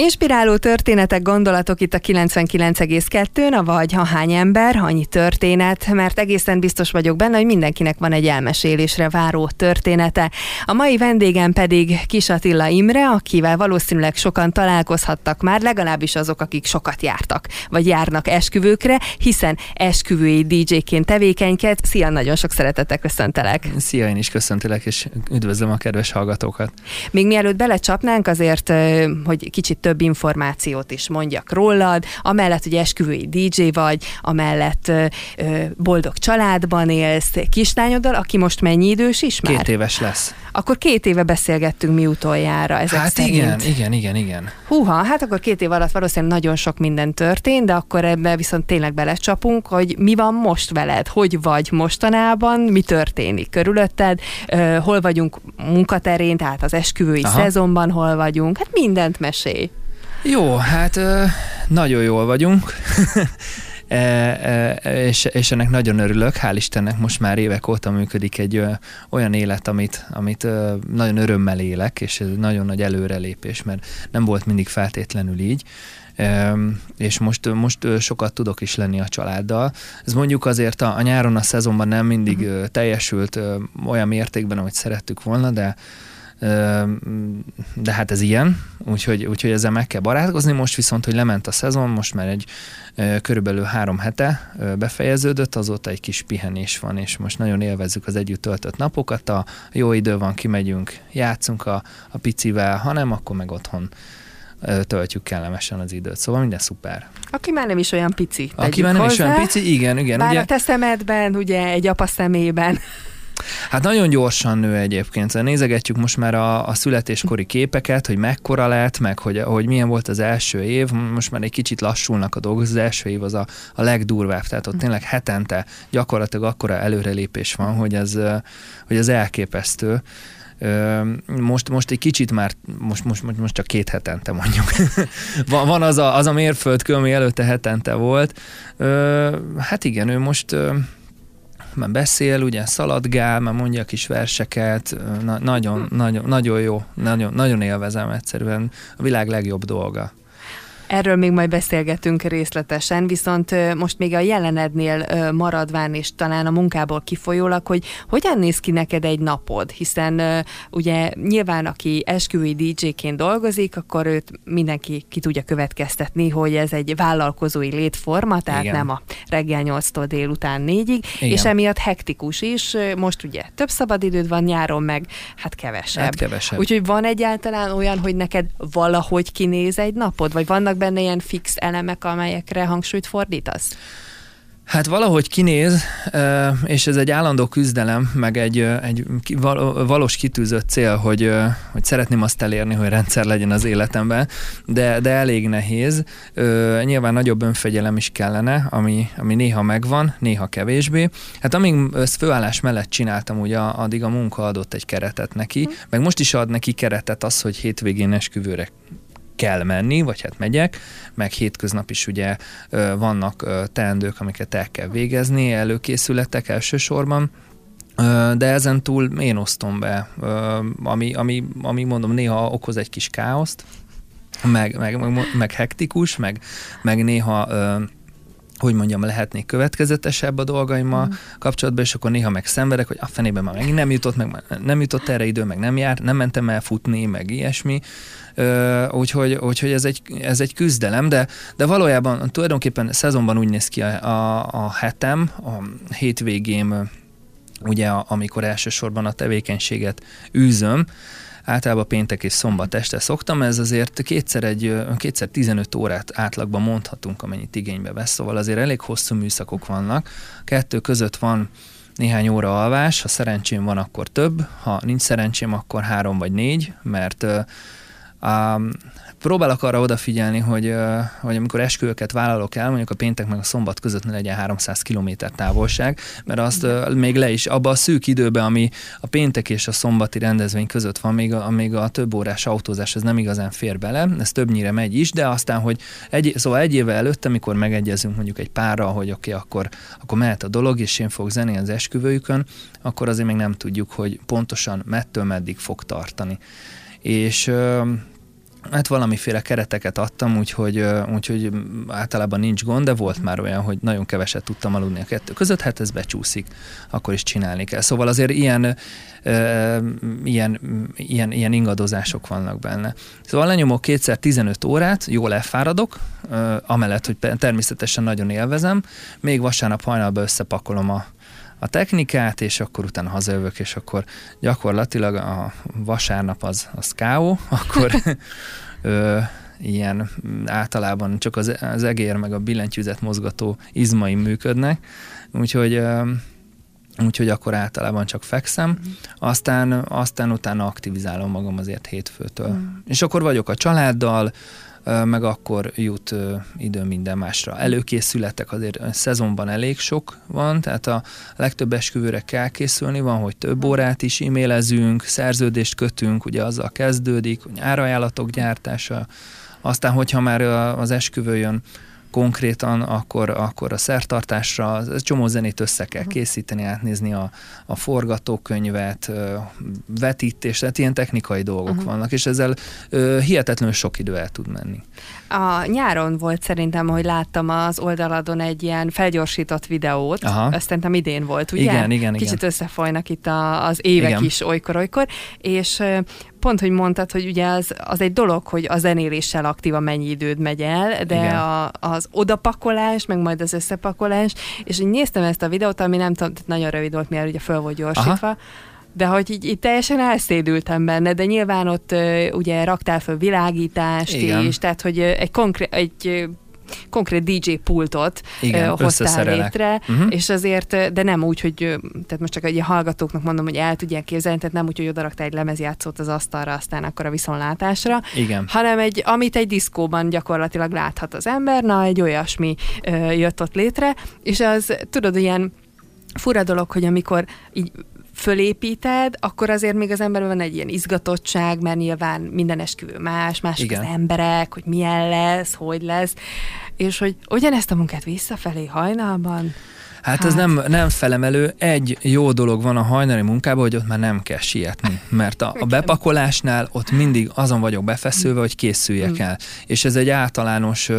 Inspiráló történetek, gondolatok itt a 99,2-n, vagy ha hány ember, annyi történet, mert egészen biztos vagyok benne, hogy mindenkinek van egy elmesélésre váró története. A mai vendégem pedig Kis Attila Imre, akivel valószínűleg sokan találkozhattak már, legalábbis azok, akik sokat jártak, vagy járnak esküvőkre, hiszen esküvői DJ-ként tevékenyked. Szia, nagyon sok szeretettel köszöntelek. Szia, én is köszöntelek, és üdvözlöm a kedves hallgatókat. Még mielőtt belecsapnánk, azért, hogy kicsit több információt is mondjak rólad, amellett, hogy esküvői DJ vagy, amellett boldog családban élsz, kislányoddal, aki most mennyi idős is már? Két éves lesz. Akkor két éve beszélgettünk mi utoljára ezek Hát szerint. igen, igen, igen, igen. Húha, hát akkor két év alatt valószínűleg nagyon sok minden történt, de akkor ebbe viszont tényleg belecsapunk, hogy mi van most veled, hogy vagy mostanában, mi történik körülötted, hol vagyunk munkaterén, tehát az esküvői Aha. szezonban hol vagyunk, hát mindent mesélj. Jó, hát nagyon jól vagyunk. E, e, és, és ennek nagyon örülök, hál' Istennek most már évek óta működik egy olyan élet, amit, amit nagyon örömmel élek, és ez nagyon nagy előrelépés, mert nem volt mindig feltétlenül így. E, és most, most sokat tudok is lenni a családdal. Ez mondjuk azért a, a nyáron, a szezonban nem mindig ö, teljesült olyan mértékben, ahogy szerettük volna, de de hát ez ilyen, úgyhogy, úgyhogy ezzel meg kell barátkozni. Most viszont, hogy lement a szezon, most már egy körülbelül három hete befejeződött, azóta egy kis pihenés van, és most nagyon élvezzük az együtt töltött napokat. A jó idő van, kimegyünk, játszunk a, a picivel, ha nem, akkor meg otthon töltjük kellemesen az időt. Szóval minden szuper. Aki már nem is olyan pici. Aki már nem is hozzá. olyan pici, igen, igen. Bár ugye, a te szemedben, ugye egy apa szemében. Hát nagyon gyorsan nő egyébként. Szóval nézegetjük most már a, a születéskori képeket, hogy mekkora lett, meg hogy, hogy milyen volt az első év. Most már egy kicsit lassulnak a dolgok. Az első év az a, a legdurvább. Tehát ott tényleg hetente gyakorlatilag akkora előrelépés van, hogy ez, hogy ez elképesztő. Most, most egy kicsit már, most, most, most, csak két hetente mondjuk. van, van az a, az a mérföldkő, ami előtte hetente volt. Hát igen, ő most már beszél, ugye szaladgál, már mondja kis verseket, na, nagyon, nagyon, nagyon jó, nagyon, nagyon élvezem egyszerűen, a világ legjobb dolga. Erről még majd beszélgetünk részletesen, viszont most még a jelenednél maradván és talán a munkából kifolyólag, hogy hogyan néz ki neked egy napod, hiszen ugye nyilván aki esküvői DJ-ként dolgozik, akkor őt mindenki ki tudja következtetni, hogy ez egy vállalkozói létforma, tehát Igen. nem a reggel 8-tól délután 4-ig, Igen. és emiatt hektikus is, most ugye több szabadidőd van nyáron, meg hát kevesebb. Hát kevesebb. Úgyhogy van egyáltalán olyan, hogy neked valahogy kinéz egy napod, vagy vannak benne ilyen fix elemek, amelyekre hangsúlyt fordítasz? Hát valahogy kinéz, és ez egy állandó küzdelem, meg egy, egy valós kitűzött cél, hogy, hogy szeretném azt elérni, hogy rendszer legyen az életemben, de, de elég nehéz. Nyilván nagyobb önfegyelem is kellene, ami, ami néha megvan, néha kevésbé. Hát amíg ezt főállás mellett csináltam, ugye addig a munka adott egy keretet neki, meg most is ad neki keretet az, hogy hétvégén esküvőre kell menni, vagy hát megyek, meg hétköznap is ugye vannak teendők, amiket el kell végezni, előkészületek elsősorban, de ezen túl én osztom be, ami, ami, ami mondom néha okoz egy kis káoszt, meg, meg, meg, meg hektikus, meg, meg néha hogy mondjam, lehetnék következetesebb a dolgaimmal mm. kapcsolatban, és akkor néha meg szenvedek, hogy a fenében már megint nem jutott, meg nem jutott erre idő, meg nem jár, nem mentem el futni, meg ilyesmi. Ö, úgyhogy, úgyhogy ez, egy, ez egy küzdelem, de, de valójában tulajdonképpen szezonban úgy néz ki a, a, a hetem, a hétvégém, ugye a, amikor elsősorban a tevékenységet űzöm, általában péntek és szombat este szoktam, ez azért kétszer, egy, kétszer 15 órát átlagban mondhatunk, amennyit igénybe vesz, szóval azért elég hosszú műszakok vannak. Kettő között van néhány óra alvás, ha szerencsém van, akkor több, ha nincs szerencsém, akkor három vagy négy, mert Um, próbálok arra odafigyelni, hogy, hogy amikor esküvőket vállalok el, mondjuk a péntek meg a szombat között ne legyen 300 km távolság, mert azt ö, még le is, abba a szűk időben, ami a péntek és a szombati rendezvény között van, még a, még a több órás autózás, ez nem igazán fér bele, ez többnyire megy is, de aztán, hogy egy, szóval egy évvel előtt, amikor megegyezünk mondjuk egy párral, hogy oké, okay, akkor, akkor mehet a dolog, és én fogok zenélni az esküvőjükön, akkor azért még nem tudjuk, hogy pontosan mettől meddig fog tartani. És Hát valamiféle kereteket adtam, úgyhogy, úgyhogy általában nincs gond, de volt már olyan, hogy nagyon keveset tudtam aludni a kettő között, hát ez becsúszik, akkor is csinálni kell. Szóval azért ilyen, ilyen, ilyen, ilyen ingadozások vannak benne. Szóval lenyomok kétszer 15 órát, jól elfáradok, amellett, hogy természetesen nagyon élvezem, még vasárnap hajnalban összepakolom a, a technikát, és akkor utána hazajövök, és akkor gyakorlatilag a vasárnap az, az káó, akkor ö, ilyen általában csak az, az egér meg a billentyűzet mozgató izmaim működnek, úgyhogy ö, úgyhogy akkor általában csak fekszem, aztán, aztán utána aktivizálom magam azért hétfőtől. Mm. És akkor vagyok a családdal, meg akkor jut idő minden másra. Előkészületek azért szezonban elég sok van, tehát a legtöbb esküvőre kell készülni, van, hogy több órát is e-mailezünk, szerződést kötünk, ugye azzal kezdődik, hogy árajánlatok gyártása, aztán, hogyha már az esküvő jön, konkrétan, akkor, akkor a szertartásra csomó zenét össze kell készíteni, átnézni a, a forgatókönyvet, vetítés, tehát ilyen technikai dolgok uh-huh. vannak, és ezzel ö, hihetetlenül sok idő el tud menni. A nyáron volt szerintem, hogy láttam az oldaladon egy ilyen felgyorsított videót, Aha. azt szerintem idén volt, ugye? Igen, igen, Kicsit igen. összefolynak itt a, az évek igen. is olykor-olykor, és pont, hogy mondtad, hogy ugye az, az egy dolog, hogy a zenéléssel aktíva mennyi időd megy el, de a, az odapakolás, meg majd az összepakolás, és én néztem ezt a videót, ami nem tudom, nagyon rövid volt, mivel ugye föl volt gyorsítva, Aha de hogy így, így teljesen elszédültem benne, de nyilván ott ugye raktál föl világítást Igen. is, tehát hogy egy konkrét, egy konkrét DJ pultot Igen, hoztál létre, uh-huh. és azért, de nem úgy, hogy, tehát most csak egy hallgatóknak mondom, hogy el tudják képzelni, tehát nem úgy, hogy odaraktál egy lemezjátszót az asztalra, aztán akkor a viszonlátásra, Igen. hanem egy, amit egy diszkóban gyakorlatilag láthat az ember, na egy olyasmi jött ott létre, és az tudod, ilyen fura dolog, hogy amikor így fölépíted, akkor azért még az emberben van egy ilyen izgatottság, mert nyilván minden esküvő más, mások az emberek, hogy milyen lesz, hogy lesz, és hogy ugyanezt a munkát visszafelé hajnalban, Hát, hát ez nem, nem felemelő. Egy jó dolog van a hajnali munkában, hogy ott már nem kell sietni, mert a, a bepakolásnál ott mindig azon vagyok befeszülve, hogy készüljek mm. el. És ez egy általános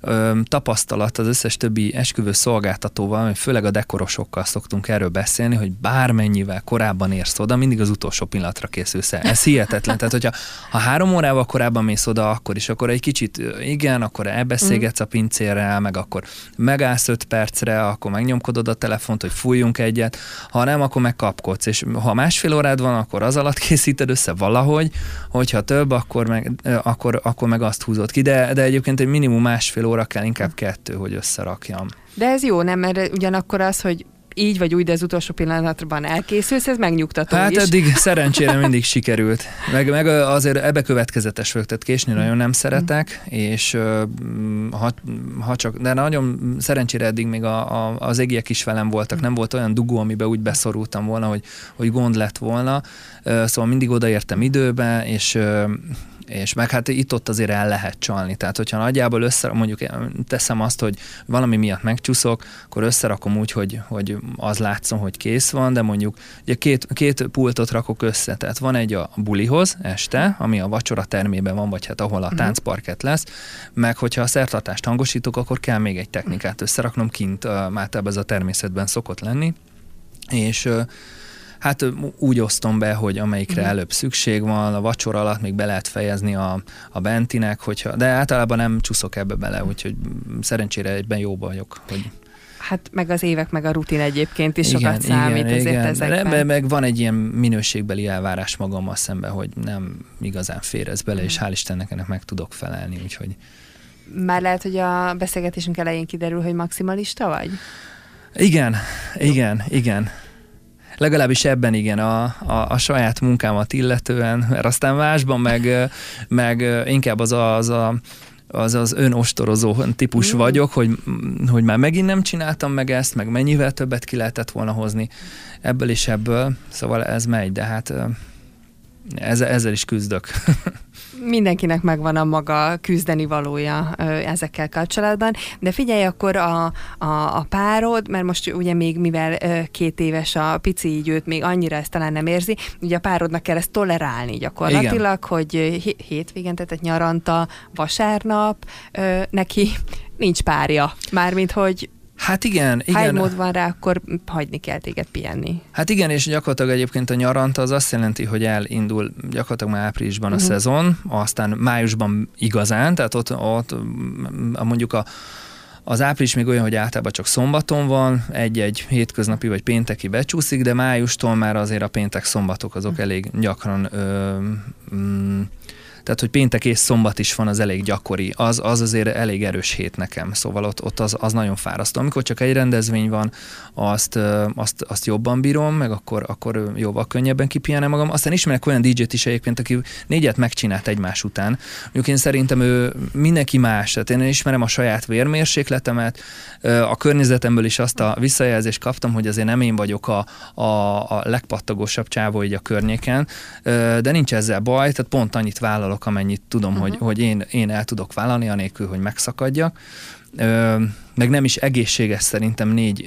ö, tapasztalat az összes többi esküvő szolgáltatóval, főleg a dekorosokkal szoktunk erről beszélni, hogy bármennyivel korábban érsz oda, mindig az utolsó pillanatra készülsz el. Ez hihetetlen. Tehát, hogyha ha három órával korábban mész oda, akkor is, akkor egy kicsit igen, akkor elbeszélgetsz a pincérrel, meg akkor megállsz öt percre, akkor megnyomkodod a telefont, hogy fújjunk egyet, ha nem, akkor megkapkodsz, és ha másfél órád van, akkor az alatt készíted össze valahogy, hogyha több, akkor meg, akkor, akkor meg azt húzod ki, de, de egyébként egy minimum másfél óra kell, inkább kettő, hogy összerakjam. De ez jó, nem? Mert ugyanakkor az, hogy így vagy úgy, de az utolsó pillanatban elkészülsz, ez megnyugtató Hát is. eddig szerencsére mindig sikerült. Meg, meg azért ebbe következetes vagyok, tehát késni nagyon nem szeretek, és ha, ha csak, de nagyon szerencsére eddig még a, a, az égiek is velem voltak, nem volt olyan dugó, amiben úgy beszorultam volna, hogy, hogy gond lett volna, szóval mindig odaértem időbe, és és meg hát itt-ott azért el lehet csalni. Tehát, hogyha nagyjából össze, mondjuk teszem azt, hogy valami miatt megcsúszok, akkor összerakom úgy, hogy, hogy az látszom, hogy kész van, de mondjuk ugye két, két pultot rakok össze. Tehát van egy a bulihoz este, ami a vacsora termében van, vagy hát ahol a mhm. táncparket lesz, meg hogyha a szertartást hangosítok, akkor kell még egy technikát összeraknom kint, már ez a természetben szokott lenni. És Hát úgy osztom be, hogy amelyikre uh-huh. előbb szükség van, a vacsora alatt még be lehet fejezni a, a bentinek, hogyha, de általában nem csúszok ebbe bele, úgyhogy szerencsére egyben jó vagyok, hogy Hát meg az évek, meg a rutin egyébként is igen, sokat számít igen, ezért igen. ezekben. Meg van egy ilyen minőségbeli elvárás magammal szemben, hogy nem igazán fér ez bele, és mhm. hál' Istennek ennek meg tudok felelni, úgyhogy... Már lehet, hogy a beszélgetésünk elején kiderül, hogy maximalista vagy? Igen, igen, igen legalábbis ebben igen, a, a, a saját munkámat illetően, mert aztán másban meg, meg inkább az a, az a az az önostorozó típus mm. vagyok, hogy, hogy már megint nem csináltam meg ezt, meg mennyivel többet ki lehetett volna hozni ebből és ebből, szóval ez megy, de hát ezzel, ezzel is küzdök. Mindenkinek megvan a maga küzdeni valója ezekkel kapcsolatban, de figyelj akkor a, a, a párod, mert most ugye még mivel két éves a pici, így őt még annyira ezt talán nem érzi, ugye a párodnak kell ezt tolerálni gyakorlatilag, Igen. hogy hétvégén, tehát nyaranta, vasárnap neki nincs párja, mármint hogy Hát igen, igen. Ha egy mód van rá, akkor hagyni kell téged pihenni. Hát igen, és gyakorlatilag egyébként a nyarant az azt jelenti, hogy elindul gyakorlatilag már áprilisban uh-huh. a mhm. szezon, aztán májusban igazán, tehát ott, ott mondjuk a az április még olyan, hogy általában csak szombaton van, egy-egy hétköznapi vagy pénteki becsúszik, de májustól már azért a péntek-szombatok azok mhm. elég gyakran ö, mm, tehát, hogy péntek és szombat is van, az elég gyakori. Az, az azért elég erős hét nekem, szóval ott, ott az, az nagyon fárasztó. Amikor csak egy rendezvény van, azt, azt, azt jobban bírom, meg akkor, akkor jóval könnyebben kipihenem magam. Aztán ismerek olyan DJ-t is egyébként, aki négyet megcsinált egymás után. Mondjuk én szerintem ő mindenki más, tehát én ismerem a saját vérmérsékletemet, a környezetemből is azt a visszajelzést kaptam, hogy azért nem én vagyok a, a, a legpattagósabb csávó így a környéken, de nincs ezzel baj, tehát pont annyit vállalok vállalok, amennyit tudom, uh-huh. hogy, hogy én, én el tudok vállalni, anélkül, hogy megszakadjak. Ö, meg nem is egészséges szerintem négy,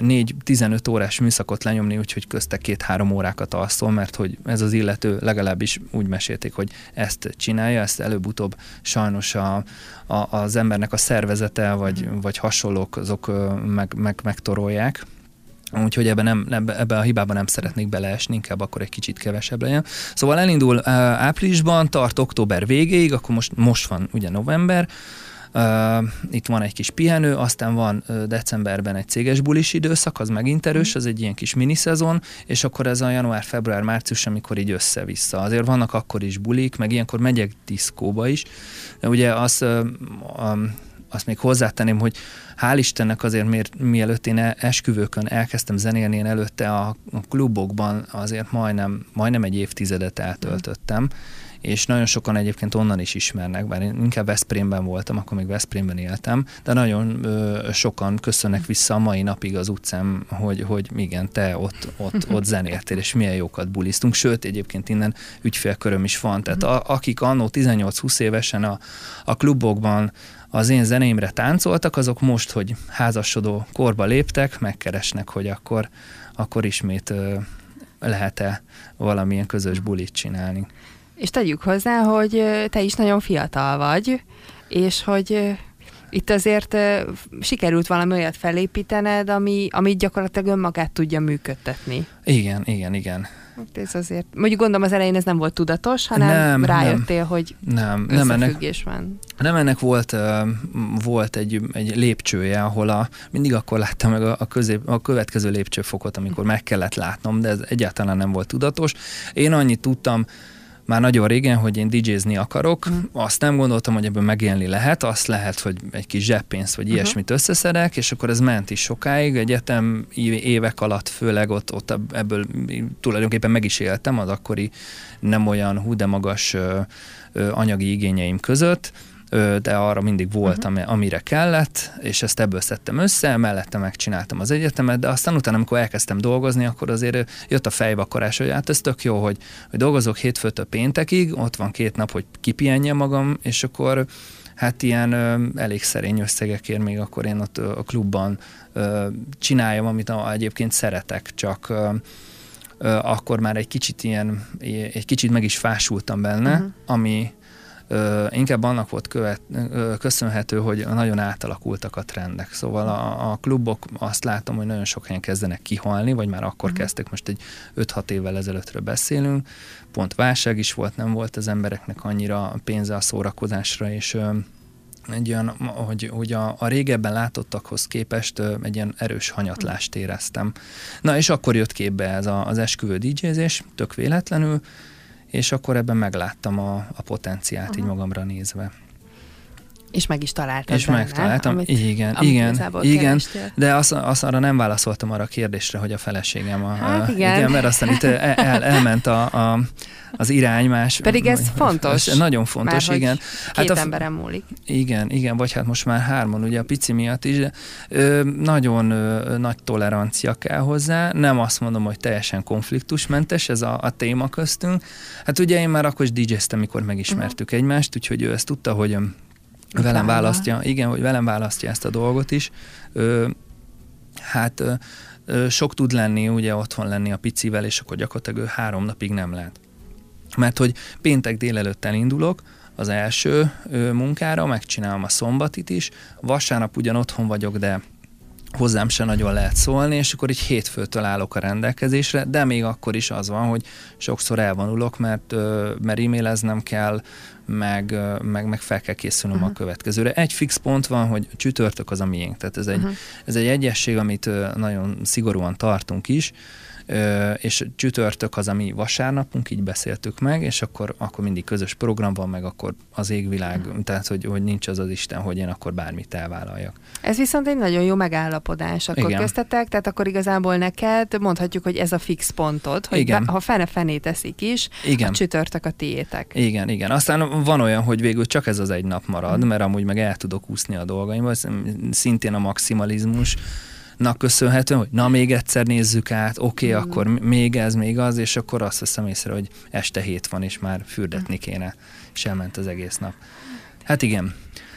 négy 15 órás műszakot lenyomni, úgyhogy közte két-három órákat alszol, mert hogy ez az illető legalábbis úgy mesélték, hogy ezt csinálja, ezt előbb-utóbb sajnos a, a, az embernek a szervezete, vagy, mhm. vagy hasonlók, azok meg, meg, megtorolják. Úgyhogy ebbe, nem, ebbe, ebbe a hibába nem szeretnék beleesni, inkább akkor egy kicsit kevesebb legyen. Szóval elindul áprilisban, tart október végéig, akkor most, most van ugye november, Uh, itt van egy kis pihenő, aztán van uh, decemberben egy céges bulis időszak, az megint erős, mhm. az egy ilyen kis miniszezon, és akkor ez a január, február, március, amikor így össze-vissza. Azért vannak akkor is bulik, meg ilyenkor megyek diszkóba is. Ugye az uh, um, azt még hozzátenném, hogy hál' Istennek azért, miért, mielőtt én esküvőkön elkezdtem zenélni, én előtte a, a klubokban azért majdnem, majdnem egy évtizedet eltöltöttem, és nagyon sokan egyébként onnan is ismernek, bár én inkább Veszprémben voltam, akkor még Veszprémben éltem, de nagyon ö, sokan köszönnek vissza a mai napig az utcán, hogy, hogy igen, te ott, ott, ott zenéltél, és milyen jókat bulisztunk, sőt, egyébként innen ügyfélköröm is van, tehát a, akik annó 18-20 évesen a, a klubokban az én zenémre táncoltak, azok most, hogy házasodó korba léptek, megkeresnek, hogy akkor, akkor ismét lehet-e valamilyen közös bulit csinálni. És tegyük hozzá, hogy te is nagyon fiatal vagy, és hogy itt azért sikerült valami olyat felépítened, ami, ami gyakorlatilag önmagát tudja működtetni. Igen, igen, igen. Hát ez azért, mondjuk gondolom az elején ez nem volt tudatos, hanem nem, rájöttél, nem, hogy nem, nem ennek, van. Nem, ennek volt, volt egy, egy lépcsője, ahol a, mindig akkor láttam meg a, a, közép, a következő lépcsőfokot, amikor meg kellett látnom, de ez egyáltalán nem volt tudatos. Én annyit tudtam, már nagyon régen, hogy én DJ-zni akarok, uh-huh. azt nem gondoltam, hogy ebből megélni lehet, azt lehet, hogy egy kis zseppénzt vagy uh-huh. ilyesmit összeszedek, és akkor ez ment is sokáig, egyetem évek alatt főleg ott, ott ebből tulajdonképpen meg is éltem az akkori nem olyan hú de magas ö, ö, anyagi igényeim között, de arra mindig volt, uh-huh. amire kellett, és ezt ebből szedtem össze, mellette megcsináltam az egyetemet, de aztán utána, amikor elkezdtem dolgozni, akkor azért jött a fejvakarás, hogy hát ez tök jó, hogy, hogy dolgozok hétfőtől péntekig, ott van két nap, hogy kipihenjem magam, és akkor hát ilyen ö, elég szerény összegekért még akkor én ott a klubban ö, csináljam, amit a, egyébként szeretek, csak ö, ö, akkor már egy kicsit ilyen, egy kicsit meg is fásultam benne, uh-huh. ami Ö, inkább annak volt követ, ö, köszönhető, hogy nagyon átalakultak a trendek. Szóval a, a klubok azt látom, hogy nagyon sok helyen kezdenek kihalni, vagy már akkor uh-huh. kezdtek, most egy 5-6 évvel ezelőttről beszélünk. Pont válság is volt, nem volt az embereknek annyira pénze a szórakozásra, és ö, egy olyan, hogy, hogy a, a régebben látottakhoz képest egy ilyen erős hanyatlást éreztem. Na és akkor jött képbe ez a, az esküvő DJ-zés, tök véletlenül, és akkor ebben megláttam a, a potenciált Aha. így magamra nézve. És meg is találtad És benne, megtaláltam, amit, igen, amit igen, igen, kerestél. de azt, azt arra nem válaszoltam arra a kérdésre, hogy a feleségem a... Hát a, igen. igen. mert aztán itt el, el, elment a, a, az irány más. Pedig ez fontos. Ez nagyon fontos, hogy igen. Két a, emberen múlik. igen, igen, vagy hát most már hárman, ugye a pici miatt is, de ö, nagyon ö, nagy tolerancia kell hozzá, nem azt mondom, hogy teljesen konfliktusmentes ez a, a téma köztünk. Hát ugye én már akkor is DJ-ztem, mikor megismertük uh-huh. egymást, úgyhogy ő ezt tudta, hogy ö, velem Utána. választja, igen, hogy velem választja ezt a dolgot is. Ö, hát ö, ö, sok tud lenni, ugye otthon lenni a picivel, és akkor gyakorlatilag ő három napig nem lehet. Mert hogy péntek délelőtt elindulok, az első ö, munkára, megcsinálom a szombatit is, vasárnap ugyan otthon vagyok, de hozzám se nagyon lehet szólni, és akkor így hétfőtől állok a rendelkezésre, de még akkor is az van, hogy sokszor elvonulok, mert, mert e-maileznem kell, meg, meg, meg fel kell készülnöm uh-huh. a következőre. Egy fix pont van, hogy csütörtök az a miénk, tehát ez egy, uh-huh. ez egy egyesség, amit nagyon szigorúan tartunk is, és csütörtök az, ami vasárnapunk, így beszéltük meg, és akkor, akkor mindig közös program van, meg akkor az égvilág, tehát hogy, hogy nincs az az Isten, hogy én akkor bármit elvállaljak. Ez viszont egy nagyon jó megállapodás akkor Igen. köztetek, tehát akkor igazából neked mondhatjuk, hogy ez a fix pontod, hogy Igen. Be, ha fene fené teszik is, Igen. a csütörtök a tiétek. Igen, igen. Aztán van olyan, hogy végül csak ez az egy nap marad, mert amúgy meg el tudok úszni a dolgaimba, szintén a maximalizmus köszönhetően, hogy na még egyszer nézzük át, oké, okay, Mm. akkor még ez, még az, és akkor azt veszem észre, hogy este hét van, és már fürdetni kéne, és elment az egész nap. Hát igen.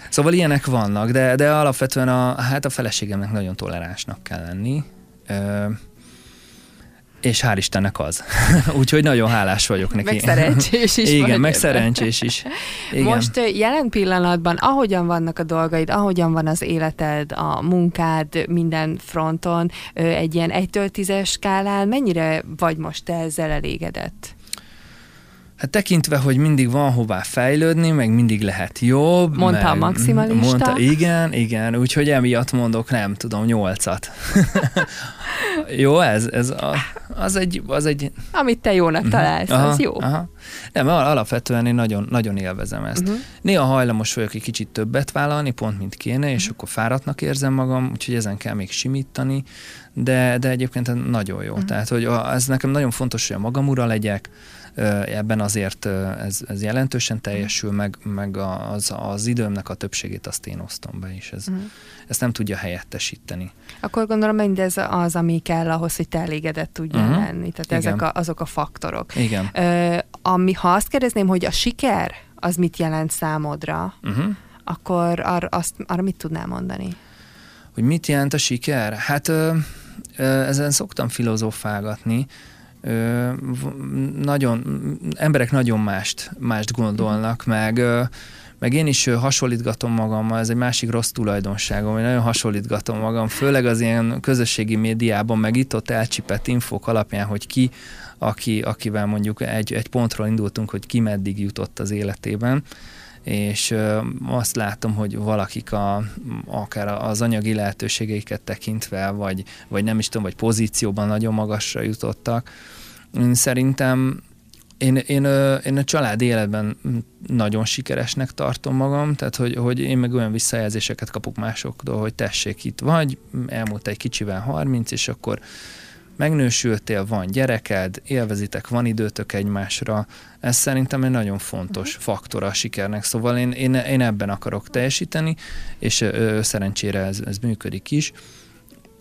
Szóval ilyenek vannak, de, de alapvetően a, hát a feleségemnek nagyon toleránsnak kell lenni. Ö, és hál' Istennek az. Úgyhogy nagyon hálás vagyok neki. Meg szerencsés is Igen, meg szerencsés is. Igen. Most jelen pillanatban, ahogyan vannak a dolgaid, ahogyan van az életed, a munkád minden fronton, egy ilyen 1-től 10-es skálán, mennyire vagy most te ezzel elégedett? Hát tekintve, hogy mindig van hová fejlődni, meg mindig lehet jobb. Mondta meg, a maximalista. Mondta, igen, igen, úgyhogy emiatt mondok, nem tudom, nyolcat. jó, ez, ez a, az egy, az egy Amit te jónak találsz, aha, az jó. Aha. Nem, al- alapvetően én nagyon, nagyon élvezem ezt. Uh-huh. Néha hajlamos vagyok egy kicsit többet vállalni, pont mint kéne, és Mhm. akkor fáradtnak érzem magam, úgyhogy ezen kell még simítani, de, de egyébként nagyon jó. Mhm. Tehát, hogy ez nekem nagyon fontos, hogy a magam ura legyek, ebben azért ez, ez jelentősen teljesül, meg, meg az, az időmnek a többségét azt én osztom be, és ez, Uh-huh. ezt nem tudja helyettesíteni. Akkor gondolom, mindez az, ami kell ahhoz, hogy te elégedett tudjál uh-huh. lenni. Tehát Igen. ezek a, azok a faktorok. Igen. Ö, ami, ha azt kérdezném, hogy a siker az mit jelent számodra, Uh-huh. akkor ar, azt, arra mit tudnál mondani? Hogy mit jelent a siker? Hát ö, ö, ezen szoktam filozofálgatni. Ö, nagyon, emberek nagyon mást, mást gondolnak, meg, ö, meg én is hasonlítgatom magammal, ez egy másik rossz tulajdonságom, hogy nagyon hasonlítgatom magam, főleg az ilyen közösségi médiában, meg itt-ott elcsipett infók alapján, hogy ki, aki, akivel mondjuk egy, egy pontról indultunk, hogy ki meddig jutott az életében, és azt látom, hogy valakik a, akár az anyagi lehetőségeiket tekintve, vagy, vagy nem is tudom, vagy pozícióban nagyon magasra jutottak. Én Szerintem én, én, én a család életben nagyon sikeresnek tartom magam, tehát hogy, hogy én meg olyan visszajelzéseket kapok másoktól, hogy tessék itt vagy, elmúlt egy kicsivel 30, és akkor megnősültél, van gyereked, élvezitek, van időtök egymásra, ez szerintem egy nagyon fontos uh-huh. faktor a sikernek, szóval én, én, én ebben akarok teljesíteni, és ö, szerencsére ez, ez működik is.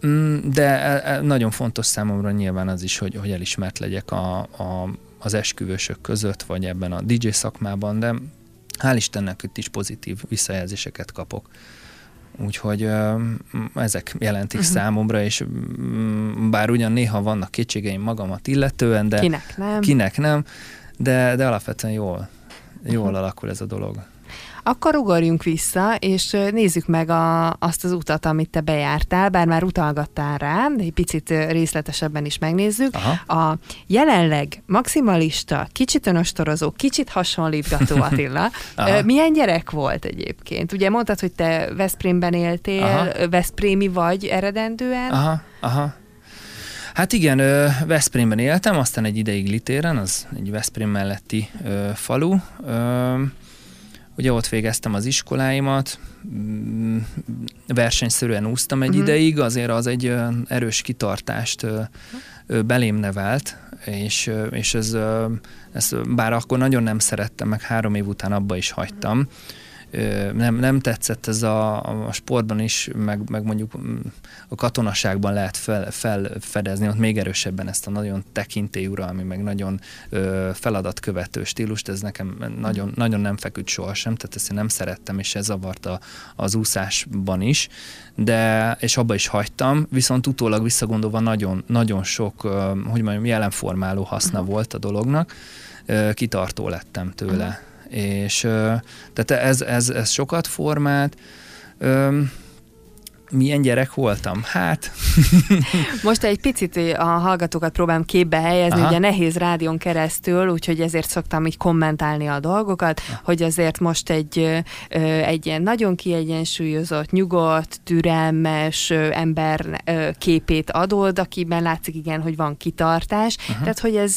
Mm, De e- e- nagyon fontos számomra nyilván az is, hogy, hogy elismert legyek a, a, az esküvősök között, vagy ebben a DJ szakmában, de hál' Istennek itt is pozitív visszajelzéseket kapok. Úgyhogy ö, ezek jelentik uh-huh. számomra, és mm, bár ugyan néha vannak kétségeim magamat illetően, de Kinek nem? kinek nem, de, de alapvetően jól, jól Mhm. alakul ez a dolog. Akkor ugorjunk vissza, és nézzük meg a, azt az utat, amit te bejártál, bár már utalgattál rá, de egy picit részletesebben is megnézzük. Aha. A jelenleg maximalista, kicsit önostorozó, kicsit hasonlítgató Attila. Milyen gyerek volt egyébként? Ugye mondtad, hogy te Veszprémben éltél, Aha. Veszprémi vagy eredendően. Aha, aha. Hát igen, Veszprémben éltem, aztán egy ideig Litéren, az egy Veszprém melletti ö, falu. Ö, Ugye ott végeztem az iskoláimat, mm, versenyszerűen úsztam egy uh-huh. ideig, azért az egy erős kitartást belém nevelt, és, és ez, ez, bár akkor nagyon nem szerettem, meg három év után abba is hagytam, uh-huh nem, nem tetszett ez a, a sportban is, meg, meg mondjuk mm, a katonaságban lehet fel, felfedezni, ott még erősebben ezt a nagyon tekintélyuralmi, meg nagyon ö, feladatkövető stílust, ez nekem nagyon, nagyon nem feküdt sohasem, tehát ezt én nem szerettem, és ez zavart a, az úszásban is, de, és abba is hagytam, viszont utólag visszagondolva nagyon, nagyon sok, hogy mondjam, jelenformáló haszna uh-huh. volt a dolognak, kitartó lettem tőle. És tehát ez, ez, ez sokat formált. Milyen gyerek voltam? Hát... Most egy picit a hallgatókat próbálom képbe helyezni, Aha. ugye nehéz rádión keresztül, úgyhogy ezért szoktam így kommentálni a dolgokat, Aha. hogy azért most egy, egy ilyen nagyon kiegyensúlyozott, nyugodt, türelmes ember képét adod, akiben látszik igen, hogy van kitartás, Aha. tehát hogy ez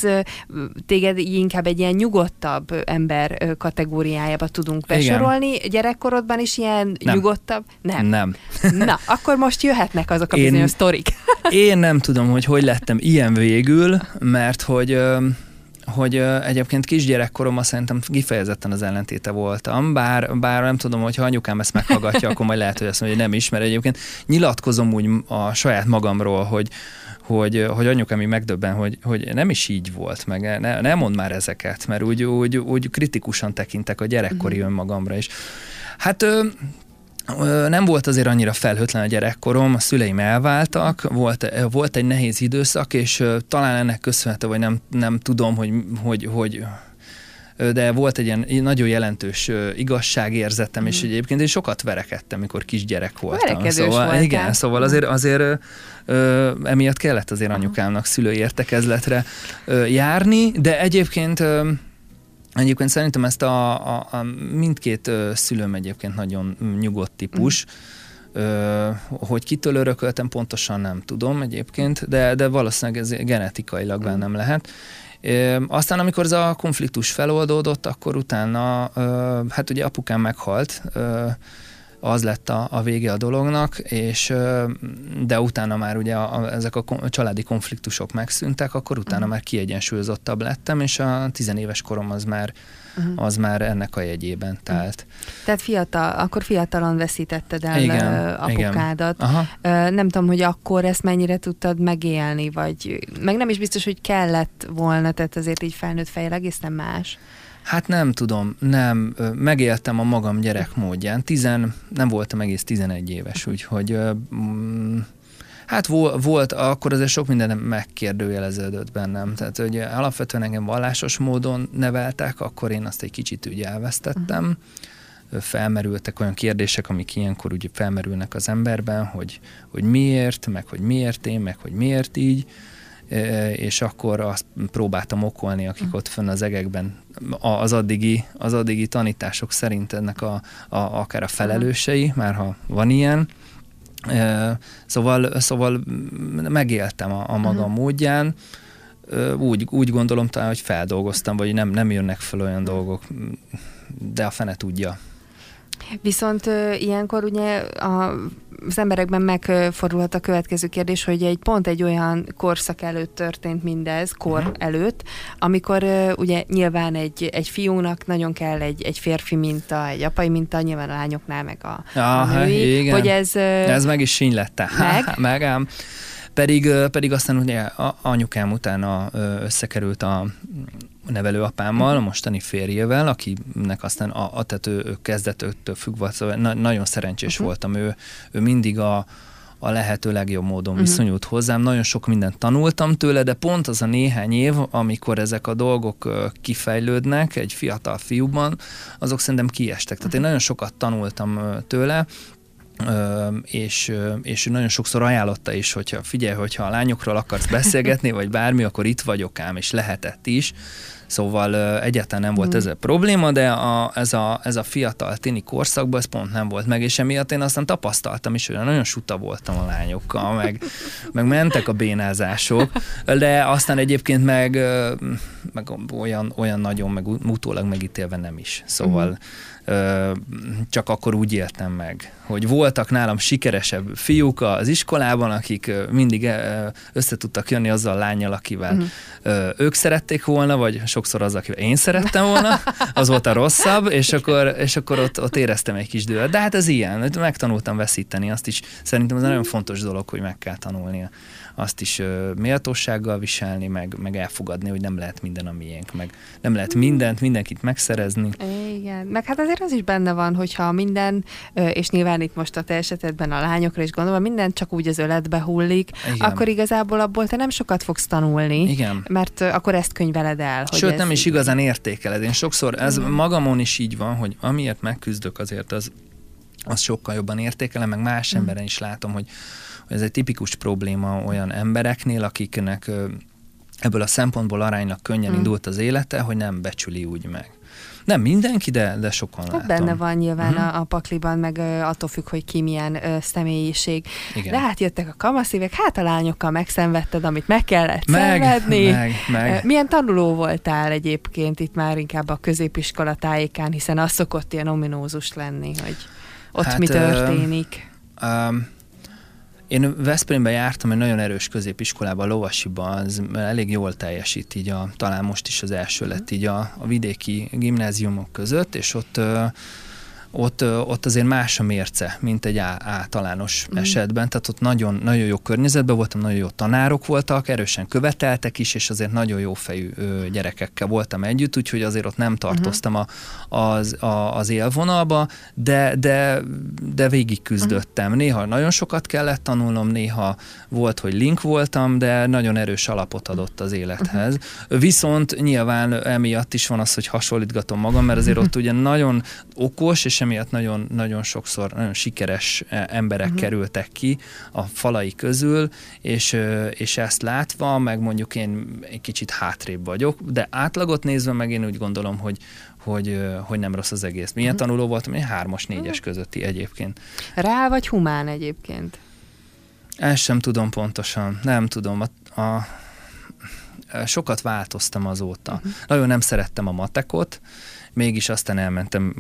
téged inkább egy ilyen nyugodtabb ember kategóriájába tudunk besorolni. Igen. Gyerekkorodban is ilyen Nem. nyugodtabb? Nem. Nem. Na, akkor most jöhetnek azok a én, bizonyos sztorik. én nem tudom, hogy hogy lettem ilyen végül, mert hogy hogy egyébként kisgyerekkoromban szerintem kifejezetten az ellentéte voltam, bár, bár nem tudom, hogy ha anyukám ezt meghallgatja, akkor majd lehet, hogy azt mondja, hogy nem is, mert egyébként nyilatkozom úgy a saját magamról, hogy, hogy, hogy anyukám így megdöbben, hogy, hogy nem is így volt, meg ne, ne mond már ezeket, mert úgy, úgy, úgy kritikusan tekintek a gyerekkori uh-huh. önmagamra is. Hát nem volt azért annyira felhőtlen a gyerekkorom, a szüleim elváltak, volt, volt egy nehéz időszak, és talán ennek köszönhető, vagy nem, nem tudom, hogy, hogy, hogy de volt egy ilyen nagyon jelentős igazságérzetem, mm. és egyébként én sokat verekedtem, mikor kisgyerek voltam. Verekedős szóval, voltál. Igen, szóval azért, azért ö, emiatt kellett azért anyukámnak szülői értekezletre ö, járni, de egyébként ö, Egyébként szerintem ezt a, a, a mindkét szülőm egyébként nagyon nyugodt típus. Mm. Ö, hogy kitől örököltem, pontosan nem tudom egyébként, de, de valószínűleg ez genetikailag mm. nem lehet. Ö, aztán amikor ez a konfliktus feloldódott, akkor utána, ö, hát ugye apukám meghalt, ö, az lett a, a vége a dolognak, és de utána már ugye a, a, ezek a, a családi konfliktusok megszűntek, akkor utána uh-huh. már kiegyensúlyozottabb lettem, és a tizenéves korom az már uh-huh. az már ennek a jegyében mhm. telt. Tehát fiatal, akkor fiatalon veszítetted el igen, apukádat. Igen. Nem tudom, hogy akkor ezt mennyire tudtad megélni, vagy meg nem is biztos, hogy kellett volna, tehát azért így felnőtt fejjel egészen más. Hát nem tudom, nem, megéltem a magam gyerek módján. Tizen, nem voltam egész 11 éves, úgyhogy mm, hát volt, akkor azért sok minden megkérdőjeleződött bennem. Tehát, hogy alapvetően engem vallásos módon neveltek, akkor én azt egy kicsit úgy elvesztettem. Uh-huh. Felmerültek olyan kérdések, amik ilyenkor úgy felmerülnek az emberben, hogy, hogy miért, meg hogy miért én, meg hogy miért így és akkor azt próbáltam okolni, akik ott fönn az egekben az addigi, az addigi tanítások szerint ennek a, a, akár a felelősei, már ha van ilyen. Szóval, szóval megéltem a, a maga uh-huh. módján, úgy, úgy gondolom talán, hogy feldolgoztam, vagy nem, nem jönnek fel olyan dolgok, de a fene tudja. Viszont ilyenkor ugye a, az emberekben megfordulhat a következő kérdés, hogy egy pont egy olyan korszak előtt történt mindez, kor uh-huh. előtt, amikor uh, ugye nyilván egy, egy fiúnak nagyon kell egy, egy férfi minta, egy apai minta, nyilván a lányoknál meg a, Aha, a női, igen. hogy ez... Uh, ez meg is sínylette. Meg? meg ám. Pedig, pedig aztán ugye anyukám utána összekerült a nevelőapámmal, a mostani férjével, akinek aztán a, a tehát ő, ő kezdettől függ volt, szóval na, nagyon szerencsés uh-huh. voltam, ő, ő mindig a, a lehető legjobb módon uh-huh. viszonyult hozzám. Nagyon sok mindent tanultam tőle, de pont az a néhány év, amikor ezek a dolgok kifejlődnek egy fiatal fiúban, azok szerintem kiestek. Tehát én nagyon sokat tanultam tőle, és, és nagyon sokszor ajánlotta is, hogyha figyelj, hogyha a lányokról akarsz beszélgetni, vagy bármi, akkor itt vagyok ám, és lehetett is Szóval egyáltalán nem volt mm. ez a probléma, de a, ez, a, ez a fiatal tini korszakban ez pont nem volt meg, és emiatt én aztán tapasztaltam is, hogy nagyon suta voltam a lányokkal, meg, meg mentek a bénázások, de aztán egyébként meg, meg olyan, olyan nagyon, meg utólag megítélve nem is. Szóval mm csak akkor úgy éltem meg, hogy voltak nálam sikeresebb fiúk az iskolában, akik mindig össze tudtak jönni azzal a lányjal, akivel uh-huh. ők szerették volna, vagy sokszor az, akivel én szerettem volna, az volt a rosszabb, és akkor, és akkor ott, ott éreztem egy kis dühöt. De hát ez ilyen, megtanultam veszíteni, azt is szerintem ez nagyon fontos dolog, hogy meg kell tanulnia azt is ö, méltósággal viselni, meg, meg elfogadni, hogy nem lehet minden a miénk, meg nem lehet mindent, mindenkit megszerezni. Igen, meg hát azért az is benne van, hogyha minden, és nyilván itt most a te esetedben a lányokra is gondolva, minden csak úgy az öletbe hullik, Igen. akkor igazából abból te nem sokat fogsz tanulni, Igen. mert akkor ezt könyveled el. Hogy Sőt, nem is igazán értékeled. Én sokszor, ez Igen. magamon is így van, hogy amiért megküzdök azért, az, az sokkal jobban értékelem, meg más mm. emberen is látom, hogy ez egy tipikus probléma olyan embereknél, akiknek ebből a szempontból aránylag könnyen hmm. indult az élete, hogy nem becsüli úgy meg. Nem mindenki, de, de sokan hát látom. Benne van nyilván uh-huh. a, a pakliban, meg ö, attól függ, hogy ki milyen ö, személyiség. Igen. De hát jöttek a kamaszívek, hát a lányokkal megszenvedted, amit meg kellett meg, szenvedni. Meg, meg. Milyen tanuló voltál egyébként itt már inkább a középiskola tájékán, hiszen az szokott ilyen ominózus lenni, hogy ott hát, mi történik. Ö, ö, én Veszprémben jártam egy nagyon erős középiskolába, a Lovasiba, az elég jól teljesít, így a, talán most is az első lett így a, a vidéki gimnáziumok között, és ott ott, ott azért más a mérce, mint egy általános mm. esetben, tehát ott nagyon, nagyon jó környezetben voltam, nagyon jó tanárok voltak, erősen követeltek is, és azért nagyon jó fejű gyerekekkel voltam együtt, úgyhogy azért ott nem tartoztam a, az, a, az élvonalba, de, de, de végig küzdöttem. Néha nagyon sokat kellett tanulnom, néha volt, hogy link voltam, de nagyon erős alapot adott az élethez. Viszont nyilván emiatt is van az, hogy hasonlítgatom magam, mert azért ott ugye nagyon okos és emiatt nagyon, nagyon sokszor nagyon sikeres e, emberek uh-huh. kerültek ki a falai közül, és, és ezt látva, meg mondjuk én egy kicsit hátrébb vagyok, de átlagot nézve meg én úgy gondolom, hogy, hogy, hogy nem rossz az egész. Milyen uh-huh. tanuló voltam? Én hármas, négyes uh-huh. közötti egyébként. Rá vagy humán egyébként? Ezt sem tudom pontosan, nem tudom. A, a, sokat változtam azóta. Uh-huh. Nagyon nem szerettem a matekot, mégis aztán elmentem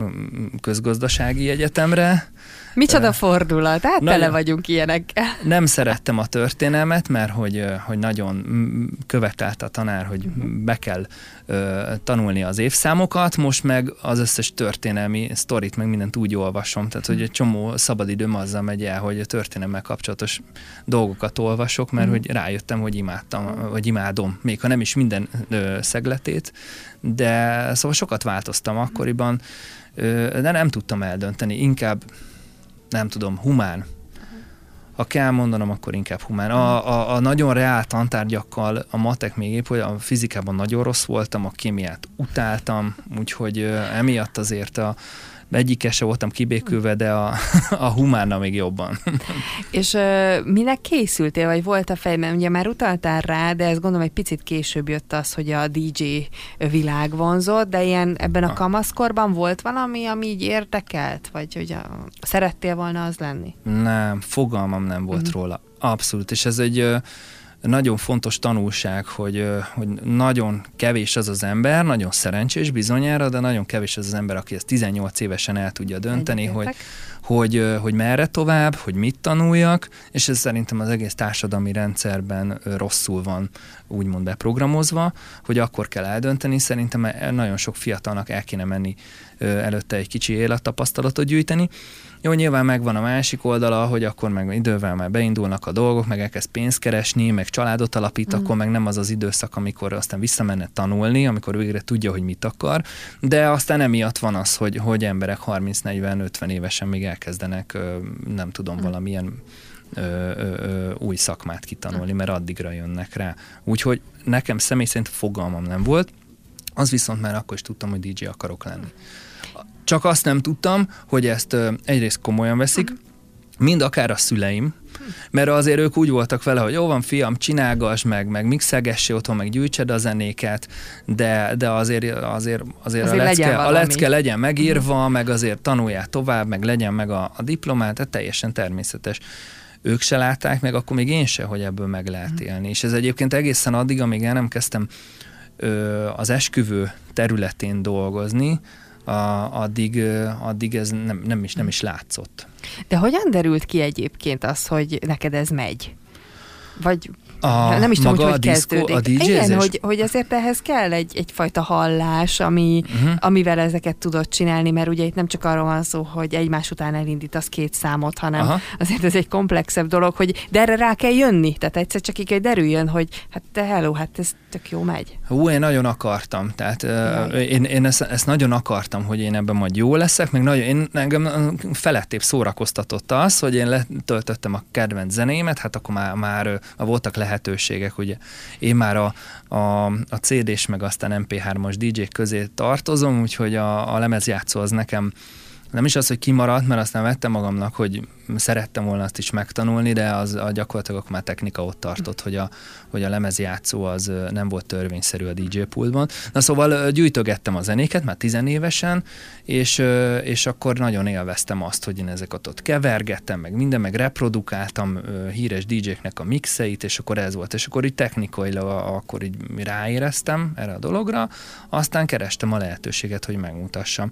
közgazdasági egyetemre. Micsoda fordulat, hát nagyon, tele vagyunk ilyenekkel. Nem szerettem a történelmet, mert hogy, hogy nagyon követelte a tanár, hogy be kell tanulni az évszámokat, most meg az összes történelmi sztorit, meg mindent úgy olvasom, tehát hogy egy csomó szabadidőm azzal megy el, hogy a történelemmel kapcsolatos dolgokat olvasok, mert mm. hogy rájöttem, hogy imádtam, vagy imádom, még ha nem is minden szegletét, de szóval sokat változtam akkoriban, de nem tudtam eldönteni, inkább nem tudom, humán. Ha kell mondanom, akkor inkább humán. A, a, a nagyon reál tantárgyakkal, a matek még épp, hogy a fizikában nagyon rossz voltam, a kémiát utáltam, úgyhogy emiatt azért a, egyike se voltam kibékülve, de a, a humánna még jobban. És uh, minek készültél, vagy volt a fejben? Ugye már utaltál rá, de ezt gondolom egy picit később jött az, hogy a DJ világ vonzott, de ilyen ebben a kamaszkorban volt valami, ami így érdekelt? Vagy hogy a, szerettél volna az lenni? Nem, fogalmam nem volt uh-huh. róla. Abszolút, és ez egy nagyon fontos tanulság, hogy, hogy nagyon kevés az az ember, nagyon szerencsés bizonyára, de nagyon kevés az az ember, aki ezt 18 évesen el tudja dönteni, hogy, hogy, hogy merre tovább, hogy mit tanuljak, és ez szerintem az egész társadalmi rendszerben rosszul van úgymond beprogramozva, hogy akkor kell eldönteni, szerintem e, nagyon sok fiatalnak el kéne menni előtte egy kicsi élettapasztalatot gyűjteni, jó, nyilván megvan a másik oldala, hogy akkor meg idővel már beindulnak a dolgok, meg elkezd pénzt keresni, meg családot alapít, mm. akkor meg nem az az időszak, amikor aztán visszamenne tanulni, amikor végre tudja, hogy mit akar, de aztán emiatt van az, hogy, hogy emberek 30-40-50 évesen még elkezdenek, nem tudom, mm. valamilyen ö, ö, ö, új szakmát kitanulni, mert addigra jönnek rá. Úgyhogy nekem személy szerint fogalmam nem volt, az viszont már akkor is tudtam, hogy DJ akarok lenni. Csak azt nem tudtam, hogy ezt egyrészt komolyan veszik, mind akár a szüleim, Mert azért ők úgy voltak vele, hogy jó van, fiam, csinálgass meg, meg mixelgessé otthon, meg gyűjtsed a zenéket, de, de azért, azért, azért, azért a, lecke, a lecke legyen megírva, uh meg azért tanuljál tovább, meg legyen meg a, a diplomát, tehát teljesen természetes. Ők se látták meg, akkor még én se, hogy ebből meg lehet élni. És ez egyébként egészen addig, amíg el nem kezdtem ö, az esküvő területén dolgozni, addig, addig ez nem, nem, is, nem is látszott. De hogyan derült ki egyébként az, hogy neked ez megy? Vagy a, nem is tudom, hogy hogy kezdődik. A Igen, hogy, hogy azért ehhez kell egy, egyfajta hallás, ami, uh-huh. amivel ezeket tudod csinálni, mert ugye itt nem csak arról van szó, hogy egymás után elindítasz két számot, hanem Aha. azért ez egy komplexebb dolog, hogy de erre rá kell jönni. Tehát egyszer csak így kell derüljön, hogy hát te hello, hát ez tök jó megy. Hú, én nagyon akartam. Tehát uh, én, én ezt, ezt, nagyon akartam, hogy én ebben majd jó leszek, meg nagyon, én engem felettébb szórakoztatott az, hogy én letöltöttem a kedvenc zenémet, hát akkor már, már voltak le lehetőségek. Ugye én már a, a, a CD-s meg aztán MP3-as DJ közé tartozom, úgyhogy a, a lemezjátszó az nekem nem is az, hogy kimaradt, mert aztán vettem magamnak, hogy szerettem volna azt is megtanulni, de az a gyakorlatilag már technika ott tartott, hogy a, hogy a lemezjátszó az nem volt törvényszerű a DJ pultban. Na szóval gyűjtögettem a zenéket már tizenévesen, és, és akkor nagyon élveztem azt, hogy én ezeket ott kevergettem, meg minden, meg reprodukáltam híres DJ-knek a mixeit, és akkor ez volt. És akkor így technikailag akkor így ráéreztem erre a dologra, aztán kerestem a lehetőséget, hogy megmutassam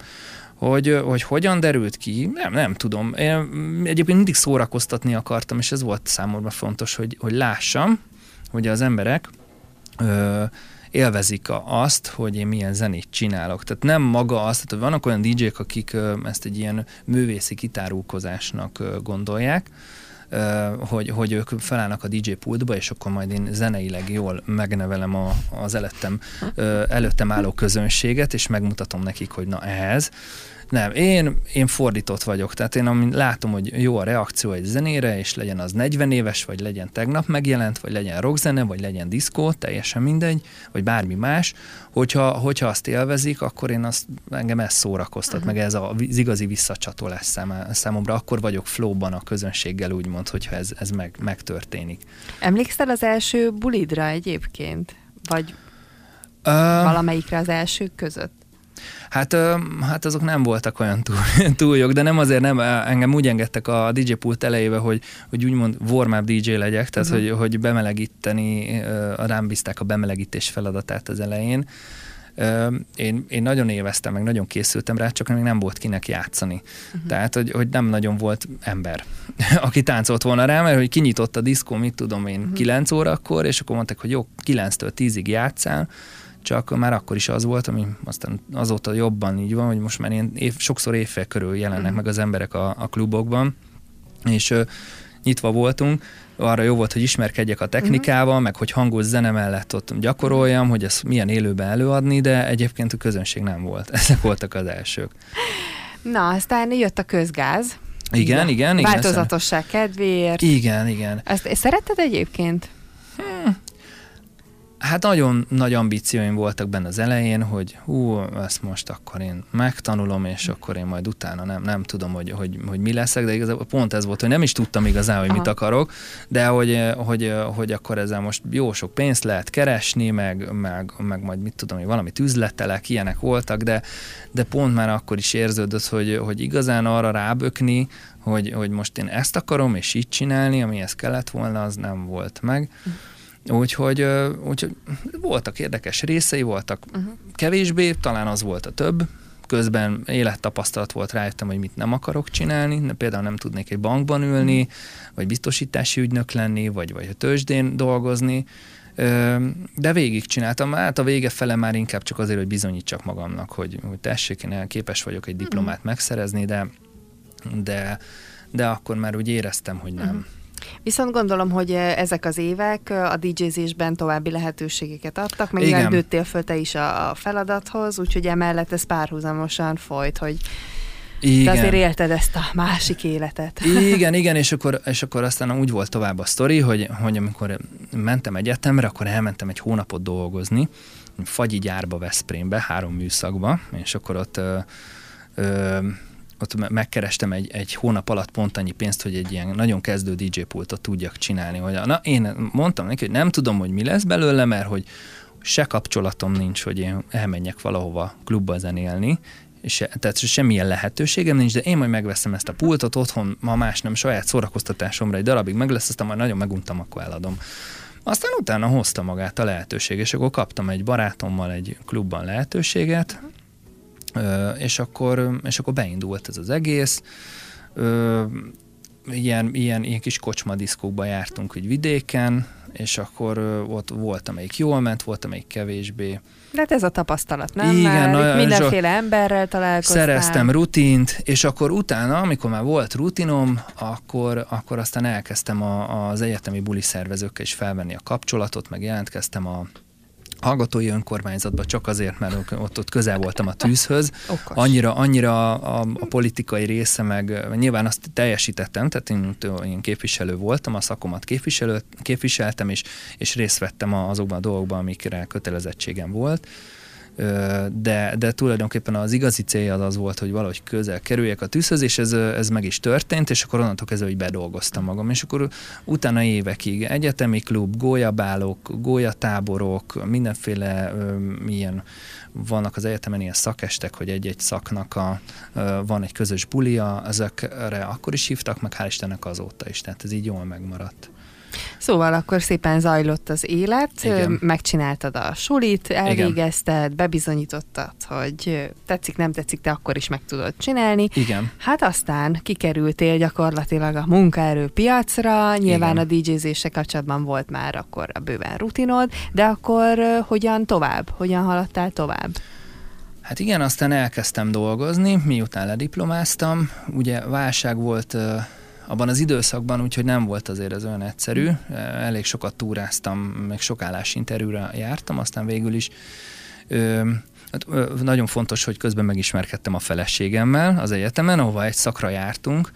hogy, hogy hogyan derült ki, nem, nem tudom. Én egyébként mindig szórakoztatni akartam, és ez volt számomra fontos, hogy, hogy lássam, hogy az emberek ö, élvezik azt, hogy én milyen zenét csinálok. Tehát nem maga azt, tehát vannak olyan DJ-k, akik ezt egy ilyen művészi kitárulkozásnak gondolják, hogy, hogy ők felállnak a DJ pultba, és akkor majd én zeneileg jól megnevelem a, az előttem, előttem álló közönséget, és megmutatom nekik, hogy na ehhez. Nem, én, én fordított vagyok, tehát én amin látom, hogy jó a reakció egy zenére, és legyen az 40 éves, vagy legyen tegnap megjelent, vagy legyen rockzene, vagy legyen diszkó, teljesen mindegy, vagy bármi más, hogyha, hogyha azt élvezik, akkor én azt, engem ez szórakoztat, uh-huh. meg ez az igazi visszacsatolás szám, számomra, akkor vagyok flowban a közönséggel, úgymond, hogyha ez, ez meg, megtörténik. Emlékszel az első bulidra egyébként? Vagy uh, valamelyikre az elsők között? Hát, hát azok nem voltak olyan túl, túl jók, de nem azért nem, engem úgy engedtek a DJ pult elejébe, hogy, hogy úgymond warm DJ legyek, tehát uh-huh. hogy, hogy bemelegíteni, rám bízták a bemelegítés feladatát az elején. Én, én nagyon éveztem, meg nagyon készültem rá, csak még nem volt kinek játszani. Uh-huh. Tehát, hogy, hogy nem nagyon volt ember, aki táncolt volna rá, mert hogy kinyitott a diszkó, mit tudom én, uh-huh. 9 órakor, és akkor mondták, hogy jó, 9-től 10-ig játszál, csak már akkor is az volt, ami aztán azóta jobban így van, hogy most már ilyen év, sokszor évfél körül jelennek mm. meg az emberek a, a klubokban, és ö, nyitva voltunk, arra jó volt, hogy ismerkedjek a technikával, uh-huh. meg hogy hangos zene mellett ott gyakoroljam, hogy ezt milyen élőben előadni, de egyébként a közönség nem volt. Ezek voltak az elsők. Na, aztán jött a közgáz. Igen, igen. igen Változatosság kedvéért. Igen, igen. Ezt szeretted egyébként? Hmm, Hát nagyon nagy ambícióim voltak benne az elején, hogy hú, ezt most akkor én megtanulom, és akkor én majd utána nem, nem tudom, hogy, hogy, hogy mi leszek, de igazából pont ez volt, hogy nem is tudtam igazán, hogy Aha. mit akarok, de hogy, hogy, hogy akkor ezzel most jó sok pénzt lehet keresni, meg, meg, meg majd mit tudom, hogy valamit üzletelek, ilyenek voltak, de, de pont már akkor is érződött, hogy, hogy igazán arra rábökni, hogy, hogy most én ezt akarom, és így csinálni, amihez kellett volna, az nem volt meg. Uh-huh. Úgyhogy, úgyhogy voltak érdekes részei, voltak uh-huh. kevésbé, talán az volt a több, közben élettapasztalat volt, rájöttem, hogy mit nem akarok csinálni, például nem tudnék egy bankban ülni, vagy biztosítási ügynök lenni, vagy, vagy a tőzsdén dolgozni, de végig csináltam, hát a vége fele már inkább csak azért, hogy bizonyítsak magamnak, hogy, hogy tessék, én képes vagyok egy diplomát uh-huh. megszerezni, de, de, de akkor már úgy éreztem, hogy nem. Uh-huh. Viszont gondolom, hogy eh, ezek az évek eh, a DJ-zésben további lehetőségeket adtak, meg nőttél föl te is a feladathoz, úgyhogy emellett ez párhuzamosan folyt, hogy igen. De azért élted ezt a másik életet. Igen, igen, és akkor, és akkor aztán úgy volt tovább a sztori, hogy, hogy amikor mentem egyetemre, akkor elmentem egy hónapot dolgozni, fagyi gyárba Veszprémbe, három műszakba, és akkor ott ö, ö, ott megkerestem egy, egy hónap alatt pont annyi pénzt, hogy egy ilyen nagyon kezdő DJ pultot tudjak csinálni. Hogy, na, én mondtam neki, hogy nem tudom, hogy mi lesz belőle, mert hogy se kapcsolatom nincs, hogy én elmenjek valahova klubba zenélni, se, tehát semmilyen lehetőségem nincs, de én majd megveszem ezt a pultot otthon, ma más nem, saját szórakoztatásomra egy darabig meg lesz, aztán majd nagyon meguntam, akkor eladom. Aztán utána hozta magát a lehetőség, és akkor kaptam egy barátommal egy klubban lehetőséget, és akkor, és akkor beindult ez az egész. Ilyen, ilyen, ilyen kis kocsmadiszkókba jártunk hogy vidéken, és akkor ott volt, amelyik jól ment, volt, amelyik kevésbé. De hát ez a tapasztalat, nem? Igen, Már mindenféle emberrel találkoztál. Szereztem rutint, és akkor utána, amikor már volt rutinom, akkor, akkor aztán elkezdtem a, az egyetemi buli szervezőkkel is felvenni a kapcsolatot, meg jelentkeztem a hallgatói önkormányzatba csak azért, mert ott, ott közel voltam a tűzhöz. Okos. Annyira, annyira a, a politikai része, meg nyilván azt teljesítettem, tehát én, én képviselő voltam, a szakomat képviselő, képviseltem, és, és részt vettem azokban a dolgokban, amikre kötelezettségem volt de, de tulajdonképpen az igazi célja az, az volt, hogy valahogy közel kerüljek a tűzhöz, és ez, ez meg is történt, és akkor onnantól kezdve, hogy bedolgoztam magam, és akkor utána évekig egyetemi klub, gólyabálok, gólyatáborok, mindenféle ilyen vannak az egyetemen ilyen szakestek, hogy egy-egy szaknak a, van egy közös bulia, ezekre akkor is hívtak, meg hál' Istennek azóta is, tehát ez így jól megmaradt. Szóval akkor szépen zajlott az élet, Igen. megcsináltad a sulit, elvégezted, Igen. bebizonyítottad, hogy tetszik, nem tetszik, te akkor is meg tudod csinálni. Igen. Hát aztán kikerültél gyakorlatilag a munkaerőpiacra, nyilván Igen. a DJ-zése kapcsolatban volt már akkor a bőven rutinod, de akkor hogyan tovább? Hogyan haladtál tovább? Hát igen, aztán elkezdtem dolgozni, miután lediplomáztam. Ugye válság volt abban az időszakban, úgyhogy nem volt azért ez olyan egyszerű. Elég sokat túráztam, meg sok állásinterjúra jártam, aztán végül is ö, hát, ö, nagyon fontos, hogy közben megismerkedtem a feleségemmel az egyetemen, ahova egy szakra jártunk,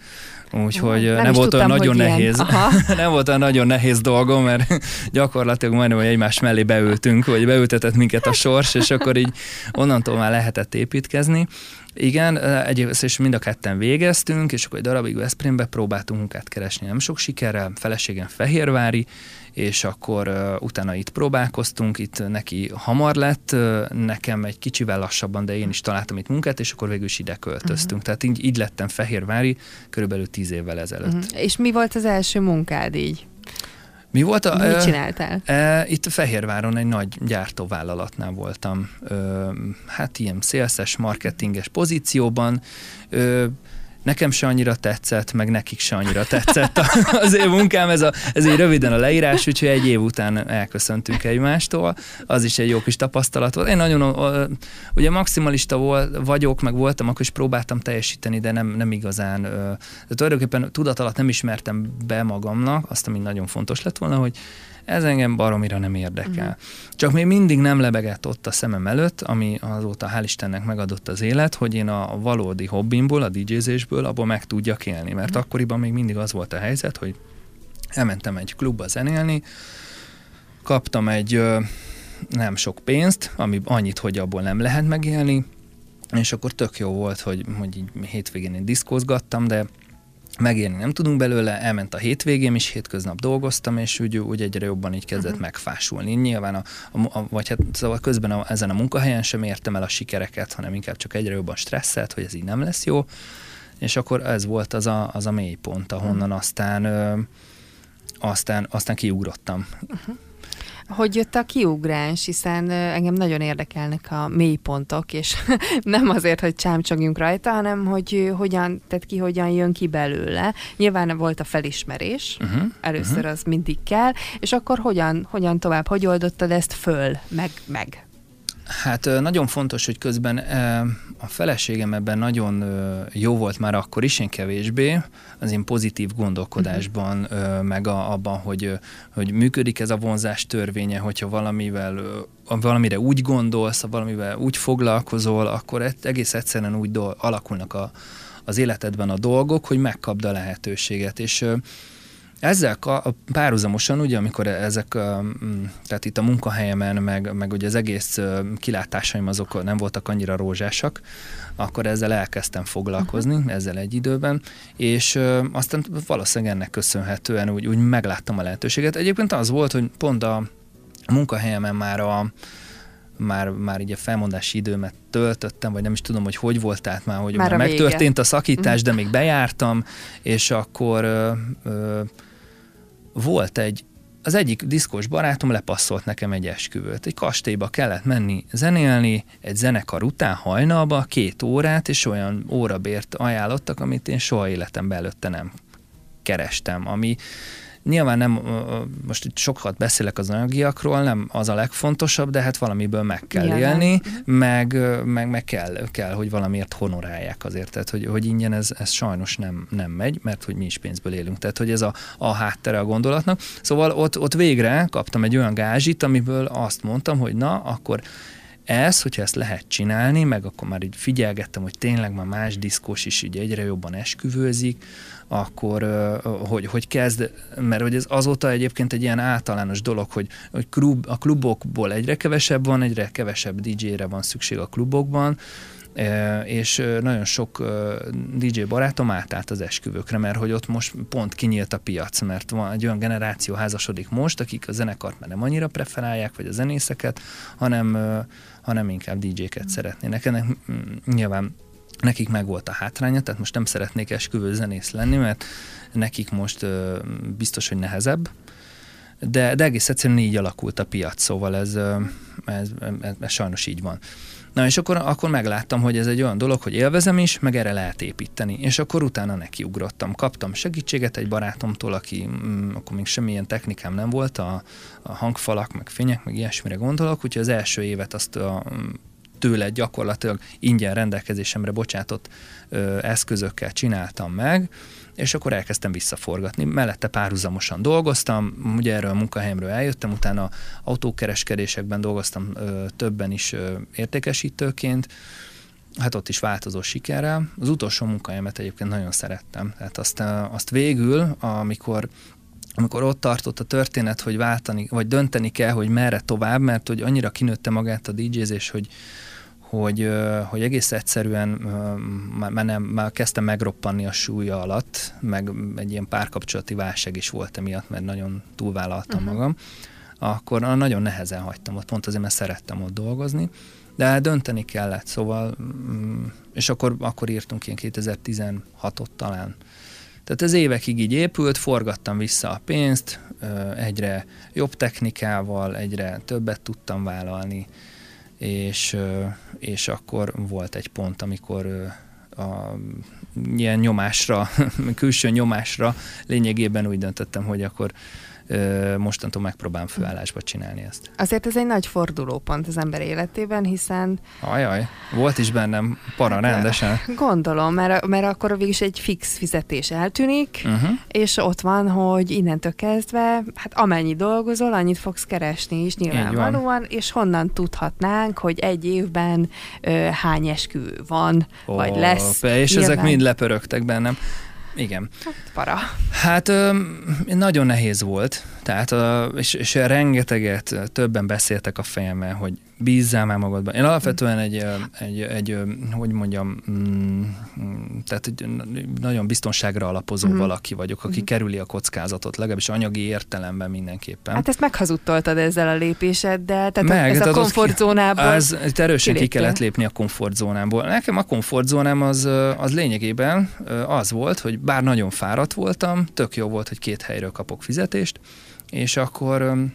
Úgyhogy nem, nem volt tudtam, olyan nagyon nehéz. nem volt olyan nagyon nehéz dolgom, mert gyakorlatilag majdnem, hogy egymás mellé beültünk, vagy beültetett minket a sors, és akkor így onnantól már lehetett építkezni. Igen, egyébként és mind a ketten végeztünk, és akkor egy darabig Veszprémbe próbáltunk munkát keresni, nem sok sikerrel, feleségem Fehérvári, és akkor uh, utána itt próbálkoztunk, itt neki hamar lett, uh, nekem egy kicsivel lassabban, de én is találtam itt munkát, és akkor végül is ide költöztünk. Uh-huh. Tehát így, így lettem Fehérvári körülbelül tíz évvel ezelőtt. Uh-huh. És mi volt az első munkád így? Mi volt a... Mit csináltál? E, itt a Fehérváron egy nagy gyártóvállalatnál voltam. E, hát ilyen szélszes, marketinges pozícióban. E, nekem se annyira tetszett, meg nekik se annyira tetszett az én munkám, ez, a, ez így röviden a leírás, úgyhogy egy év után elköszöntünk egymástól, az is egy jó kis tapasztalat volt. Én nagyon, ugye maximalista volt, vagyok, meg voltam, akkor is próbáltam teljesíteni, de nem, nem igazán, de tulajdonképpen tudat alatt nem ismertem be magamnak, azt, ami nagyon fontos lett volna, hogy ez engem baromira nem érdekel. Uh-huh. Csak még mindig nem lebegett ott a szemem előtt, ami azóta hál' Istennek megadott az élet, hogy én a valódi hobbimból, a DJ-zésből abból meg tudjak élni. Mert uh-huh. akkoriban még mindig az volt a helyzet, hogy elmentem egy klubba zenélni, kaptam egy nem sok pénzt, ami annyit, hogy abból nem lehet megélni, és akkor tök jó volt, hogy, hogy így hétvégén én diszkózgattam, de megérni nem tudunk belőle, elment a hétvégém is, hétköznap dolgoztam, és úgy, úgy egyre jobban így kezdett uh-huh. megfásulni. Nyilván, a, a, a, vagy hát szóval közben a, ezen a munkahelyen sem értem el a sikereket, hanem inkább csak egyre jobban stresszelt, hogy ez így nem lesz jó, és akkor ez volt az a, az a mélypont, ahonnan uh-huh. aztán, ö, aztán, aztán kiugrottam. Uh-huh hogy jött a kiugrás, hiszen engem nagyon érdekelnek a mélypontok, és nem azért, hogy csámcsogjunk rajta, hanem hogy hogyan, tehát ki hogyan jön ki belőle. Nyilván volt a felismerés, uh-huh, először uh-huh. az mindig kell, és akkor hogyan, hogyan tovább, hogy oldottad ezt föl, meg, meg? Hát nagyon fontos, hogy közben a feleségem ebben nagyon jó volt már akkor is, én kevésbé, az én pozitív gondolkodásban, uh-huh. meg a, abban, hogy, hogy működik ez a vonzás törvénye, hogyha valamivel valamire úgy gondolsz, valamivel úgy foglalkozol, akkor egész egyszerűen úgy alakulnak a, az életedben a dolgok, hogy megkapd a lehetőséget. És ezzel párhuzamosan, ugye, amikor ezek, tehát itt a munkahelyemen, meg, meg ugye az egész kilátásaim azok nem voltak annyira rózsásak, akkor ezzel elkezdtem foglalkozni, uh-huh. ezzel egy időben, és aztán valószínűleg ennek köszönhetően úgy, úgy megláttam a lehetőséget. Egyébként az volt, hogy pont a munkahelyemen már a már, már így a felmondási időmet töltöttem, vagy nem is tudom, hogy hogy volt, tehát már, hogy már, már megtörtént a szakítás, mhm. de még bejártam, és akkor ö, ö, volt egy, az egyik diszkos barátom lepasszolt nekem egy esküvőt. Egy kastélyba kellett menni zenélni, egy zenekar után hajnalba, két órát, és olyan órabért ajánlottak, amit én soha életemben előtte nem kerestem, ami Nyilván nem, most itt sokat beszélek az anyagiakról, nem az a legfontosabb, de hát valamiből meg kell Igen. élni, mhm. meg, meg, meg kell, kell, hogy valamiért honorálják azért, tehát hogy, hogy ingyen ez, ez sajnos nem, nem megy, mert hogy mi is pénzből élünk, tehát hogy ez a, a háttere a gondolatnak. Szóval ott, ott végre kaptam egy olyan gázsit, amiből azt mondtam, hogy na, akkor ez, hogyha ezt lehet csinálni, meg akkor már így figyelgettem, hogy tényleg már más diszkós is így egyre jobban esküvőzik, akkor hogy, hogy kezd, mert hogy ez azóta egyébként egy ilyen általános dolog, hogy, hogy klub, a klubokból egyre kevesebb van, egyre kevesebb DJ-re van szükség a klubokban, és nagyon sok DJ barátom átállt az esküvőkre, mert hogy ott most pont kinyílt a piac, mert van egy olyan generáció házasodik most, akik a zenekart már nem annyira preferálják, vagy a zenészeket, hanem, hanem inkább DJ-ket szeretnének. Ennek mm, nyilván nekik meg volt a hátránya, tehát most nem szeretnék esküvő zenész lenni, mert nekik most ö, biztos, hogy nehezebb, de, de egész egyszerűen így alakult a piac, szóval ez, ez, ez, ez sajnos így van. Na és akkor, akkor megláttam, hogy ez egy olyan dolog, hogy élvezem is, meg erre lehet építeni. És akkor utána nekiugrottam. Kaptam segítséget egy barátomtól, aki mm, akkor még semmilyen technikám nem volt, a, a hangfalak, meg fények, meg ilyesmire gondolok, úgyhogy az első évet azt a tőle gyakorlatilag ingyen rendelkezésemre bocsátott ö, eszközökkel csináltam meg, és akkor elkezdtem visszaforgatni. Mellette párhuzamosan dolgoztam, ugye erről a munkahelyemről eljöttem, utána autókereskedésekben dolgoztam ö, többen is ö, értékesítőként, hát ott is változó sikerrel. Az utolsó munkahelyemet egyébként nagyon szerettem. Tehát azt, azt végül, amikor amikor ott tartott a történet, hogy váltani, vagy dönteni kell, hogy merre tovább, mert hogy annyira kinőtte magát a DJ-zés, hogy, hogy, hogy egész egyszerűen már, nem, már kezdtem megroppanni a súlya alatt, meg egy ilyen párkapcsolati válság is volt emiatt, mert nagyon túlvállaltam uh-huh. magam, akkor nagyon nehezen hagytam ott, pont azért, mert szerettem ott dolgozni, de dönteni kellett, szóval, mm, és akkor, akkor írtunk ilyen 2016-ot talán. Tehát ez évekig így épült, forgattam vissza a pénzt, egyre jobb technikával, egyre többet tudtam vállalni, és, és akkor volt egy pont, amikor a ilyen nyomásra, külső nyomásra lényegében úgy döntöttem, hogy akkor mostantól megpróbálom főállásba csinálni ezt. Azért ez egy nagy fordulópont az ember életében, hiszen... Ajaj, volt is bennem para hát, rendesen. Gondolom, mert, mert akkor végig is egy fix fizetés eltűnik, uh-huh. és ott van, hogy innentől kezdve, hát amennyi dolgozol, annyit fogsz keresni is nyilvánvalóan, és honnan tudhatnánk, hogy egy évben ö, hány esküvő van, oh, vagy lesz. És nyilván. ezek mind lepörögtek bennem. Igen. Hát, para. Hát ö, nagyon nehéz volt, tehát, és, és rengeteget többen beszéltek a fejemmel, hogy bízzál már magadban. Én alapvetően egy, egy, egy hogy mondjam, mm, tehát egy nagyon biztonságra alapozó mm. valaki vagyok, aki mm. kerüli a kockázatot, legalábbis anyagi értelemben mindenképpen. Hát ezt meghazudtoltad ezzel a lépéseddel, tehát Meg, ez a komfortzónából. Ez, ez erősen ki kellett lépni a komfortzónából. Nekem a komfortzónám az, az lényegében az volt, hogy bár nagyon fáradt voltam, tök jó volt, hogy két helyről kapok fizetést, és akkor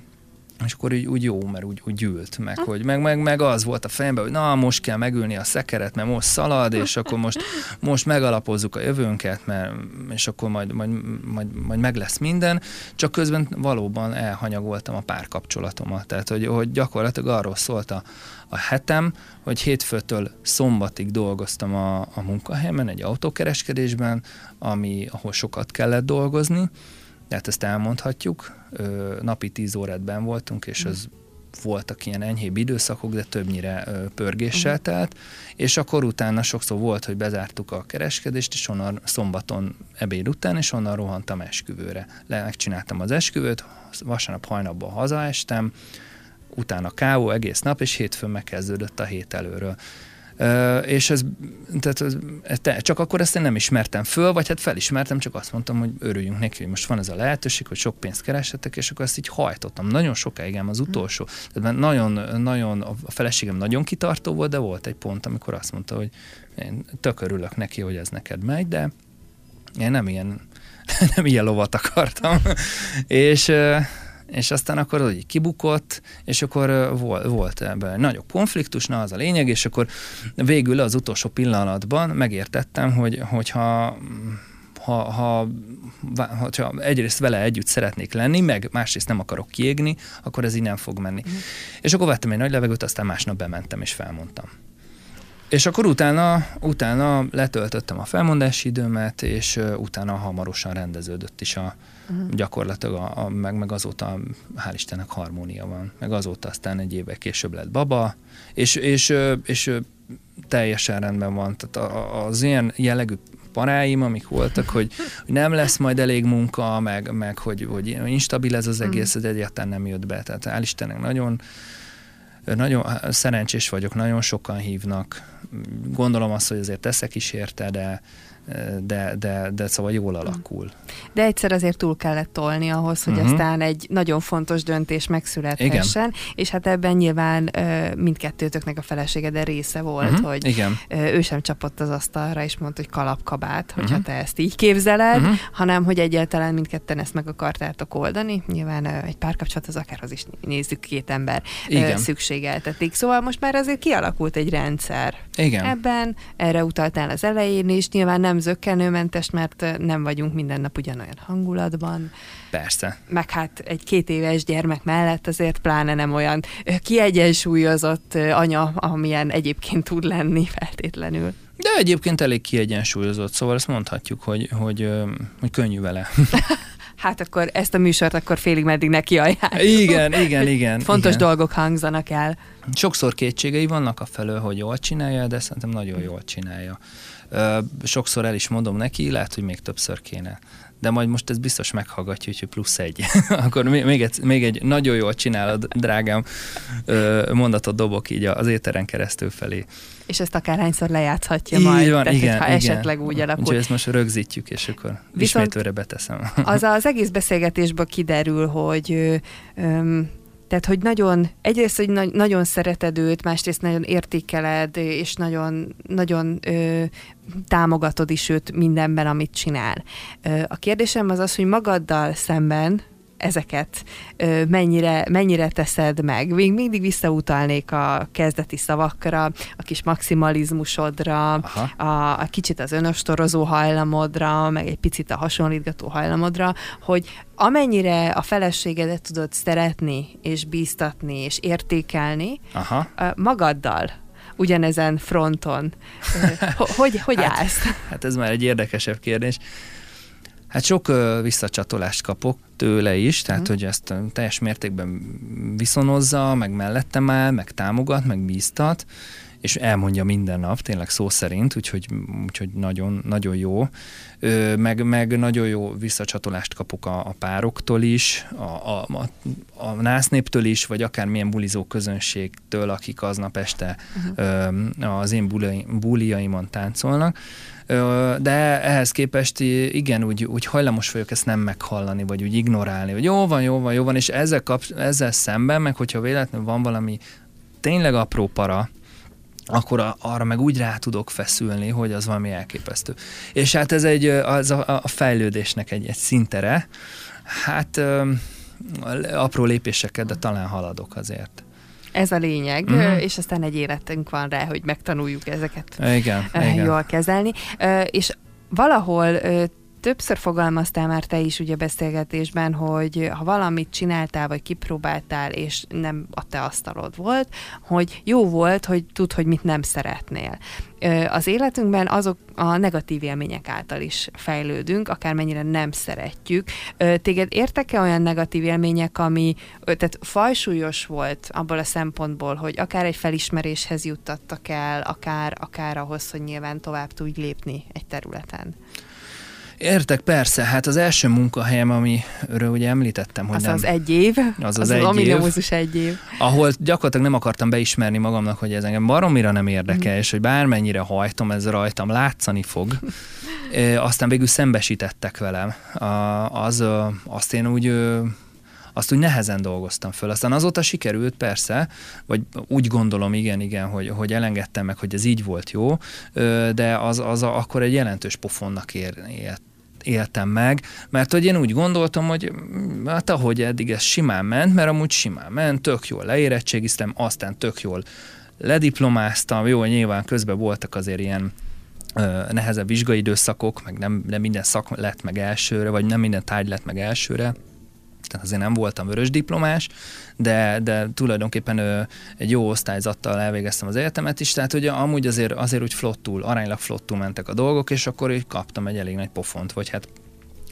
és akkor így, úgy jó, mert úgy, úgy gyűlt, meg, hogy meg, meg, meg az volt a fejemben, hogy na, most kell megülni a szekeret, mert most szalad, és akkor most, most megalapozzuk a jövőnket, mert, és akkor majd, majd, majd, majd meg lesz minden, csak közben valóban elhanyagoltam a párkapcsolatomat, tehát hogy, hogy gyakorlatilag arról szólt a, a hetem, hogy hétfőtől szombatig dolgoztam a, a munkahelyemen, egy autókereskedésben, ami, ahol sokat kellett dolgozni, tehát ezt elmondhatjuk. Napi 10 órát ben voltunk, és az voltak ilyen enyhébb időszakok, de többnyire pörgéssel uh-huh. telt, és akkor utána sokszor volt, hogy bezártuk a kereskedést, és onnan szombaton ebéd után, és onnan rohantam esküvőre. Le, megcsináltam az esküvőt, vasárnap hajnapban hazaestem, utána kávó egész nap, és hétfőn megkezdődött a hét előről. És ez, tehát ez, te, csak akkor ezt én nem ismertem föl, vagy hát felismertem, csak azt mondtam, hogy örüljünk neki, hogy most van ez a lehetőség, hogy sok pénzt keressetek, és akkor ezt így hajtottam. Nagyon sokáig ám az utolsó. Tehát nagyon, nagyon, a feleségem nagyon kitartó volt, de volt egy pont, amikor azt mondta, hogy én tök örülök neki, hogy ez neked megy, de én nem ilyen, nem ilyen lovat akartam. és és aztán akkor úgy kibukott, és akkor volt, volt ebben nagyobb konfliktus, na az a lényeg, és akkor végül az utolsó pillanatban megértettem, hogy, hogyha ha, ha, ha egyrészt vele együtt szeretnék lenni, meg másrészt nem akarok kiégni, akkor ez így nem fog menni. Uh-huh. És akkor vettem egy nagy levegőt, aztán másnap bementem és felmondtam. És akkor utána, utána letöltöttem a felmondási időmet, és utána hamarosan rendeződött is a, uh-huh. gyakorlatilag, a, a, meg, meg azóta hál' Istennek harmónia van. Meg azóta aztán egy évek később lett baba, és, és, és, és teljesen rendben van. Tehát az ilyen jellegű paráim, amik voltak, hogy, hogy nem lesz majd elég munka, meg, meg hogy, hogy instabil ez az egész, ez egyáltalán nem jött be. Tehát hál' Istennek nagyon nagyon szerencsés vagyok, nagyon sokan hívnak. Gondolom azt, hogy azért teszek is érte, de, de, de, de szóval jól alakul. De egyszer azért túl kellett tolni ahhoz, hogy uh-huh. aztán egy nagyon fontos döntés megszülethessen, Igen. és hát ebben nyilván mindkettőtöknek a felesége, de része volt, uh-huh. hogy Igen. ő sem csapott az asztalra, és mondta, hogy kalapkabát, hogyha uh-huh. te ezt így képzeled, uh-huh. hanem hogy egyáltalán mindketten ezt meg akartátok oldani. Nyilván egy párkapcsolat az akárhoz is nézzük, két ember Igen. szükségeltetik. Szóval most már azért kialakult egy rendszer. Igen. Ebben erre utaltál az elején is, nyilván nem nem zöggenőmentes, mert nem vagyunk minden nap ugyanolyan hangulatban. Persze. Meg hát egy két éves gyermek mellett azért pláne nem olyan kiegyensúlyozott anya, amilyen egyébként tud lenni feltétlenül. De egyébként elég kiegyensúlyozott, szóval ezt mondhatjuk, hogy, hogy, hogy könnyű vele. hát akkor ezt a műsort akkor félig meddig neki ajánlom. Igen, igen, igen. Fontos igen. dolgok hangzanak el. Sokszor kétségei vannak a felől, hogy jól csinálja, de szerintem nagyon jól csinálja. Sokszor el is mondom neki, lehet, hogy még többször kéne. De majd most ez biztos meghallgatja, hogy plusz egy. Akkor még egy, még egy nagyon jól csinálod, drágám, mondatot dobok így az éteren keresztül felé. És ezt akárhányszor lejátszhatja így majd. Van, tehát, igen, ha igen. esetleg úgy alakul. Úgyhogy ezt most rögzítjük, és akkor Viszont ismétőre beteszem. Az az egész beszélgetésből kiderül, hogy tehát, hogy nagyon, egyrészt, hogy na- nagyon szereted őt, másrészt nagyon értékeled, és nagyon, nagyon ö, támogatod is őt mindenben, amit csinál. Ö, a kérdésem az az, hogy magaddal szemben ezeket mennyire, mennyire teszed meg. Még mindig visszautalnék a kezdeti szavakra, a kis maximalizmusodra, a, a kicsit az önöstorozó hajlamodra, meg egy picit a hasonlítgató hajlamodra, hogy amennyire a feleségedet tudod szeretni, és bíztatni, és értékelni, Aha. magaddal ugyanezen fronton. Hogy, hogy hát, állsz? Hát ez már egy érdekesebb kérdés. Hát sok visszacsatolást kapok tőle is, tehát mm. hogy ezt teljes mértékben viszonozza, meg mellettem áll, meg támogat, meg bíztat, és elmondja minden nap, tényleg szó szerint, úgyhogy, úgyhogy nagyon, nagyon jó. Ö, meg, meg nagyon jó visszacsatolást kapok a, a pároktól is, a, a, a, a násznéptől is, vagy akármilyen bulizó közönségtől, akik aznap este uh-huh. ö, az én buliaimon táncolnak de ehhez képest igen, úgy, úgy hajlamos vagyok ezt nem meghallani, vagy úgy ignorálni, hogy jó van, jó van, jó van, és ezzel, kap, ezzel szemben, meg hogyha véletlenül van valami tényleg apró para, akkor a, arra meg úgy rá tudok feszülni, hogy az valami elképesztő. És hát ez egy, az a, a fejlődésnek egy, egy szintere, hát ö, apró lépéseket, de talán haladok azért. Ez a lényeg, uh-huh. és aztán egy életünk van rá, hogy megtanuljuk ezeket igen, jól igen. kezelni. És valahol többször fogalmaztál már te is ugye beszélgetésben, hogy ha valamit csináltál, vagy kipróbáltál, és nem a te asztalod volt, hogy jó volt, hogy tud, hogy mit nem szeretnél. Az életünkben azok a negatív élmények által is fejlődünk, akármennyire nem szeretjük. Téged értek-e olyan negatív élmények, ami tehát fajsúlyos volt abból a szempontból, hogy akár egy felismeréshez juttattak el, akár, akár ahhoz, hogy nyilván tovább tudj lépni egy területen? Értek, persze. Hát az első munkahelyem, amiről ugye említettem, hogy az nem... az egy év. Az az, az, az egy év. egy év. Ahol gyakorlatilag nem akartam beismerni magamnak, hogy ez engem baromira nem érdekel, mm. és hogy bármennyire hajtom, ez rajtam látszani fog. e, aztán végül szembesítettek velem. A, az, azt én úgy azt úgy nehezen dolgoztam föl. Aztán azóta sikerült persze, vagy úgy gondolom, igen, igen, hogy, hogy elengedtem meg, hogy ez így volt jó, de az, az a, akkor egy jelentős pofonnak ért éltem meg, mert hogy én úgy gondoltam, hogy hát ahogy eddig ez simán ment, mert amúgy simán ment, tök jól leérettségiztem, aztán tök jól lediplomáztam, jó, nyilván közben voltak azért ilyen nehezebb vizsgai időszakok, meg nem, nem minden szak lett meg elsőre, vagy nem minden tárgy lett meg elsőre, tehát azért nem voltam vörös diplomás, de, de tulajdonképpen ö, egy jó osztályzattal elvégeztem az egyetemet is, tehát ugye amúgy azért, azért úgy flottul, aránylag flottul mentek a dolgok, és akkor így kaptam egy elég nagy pofont, vagy hát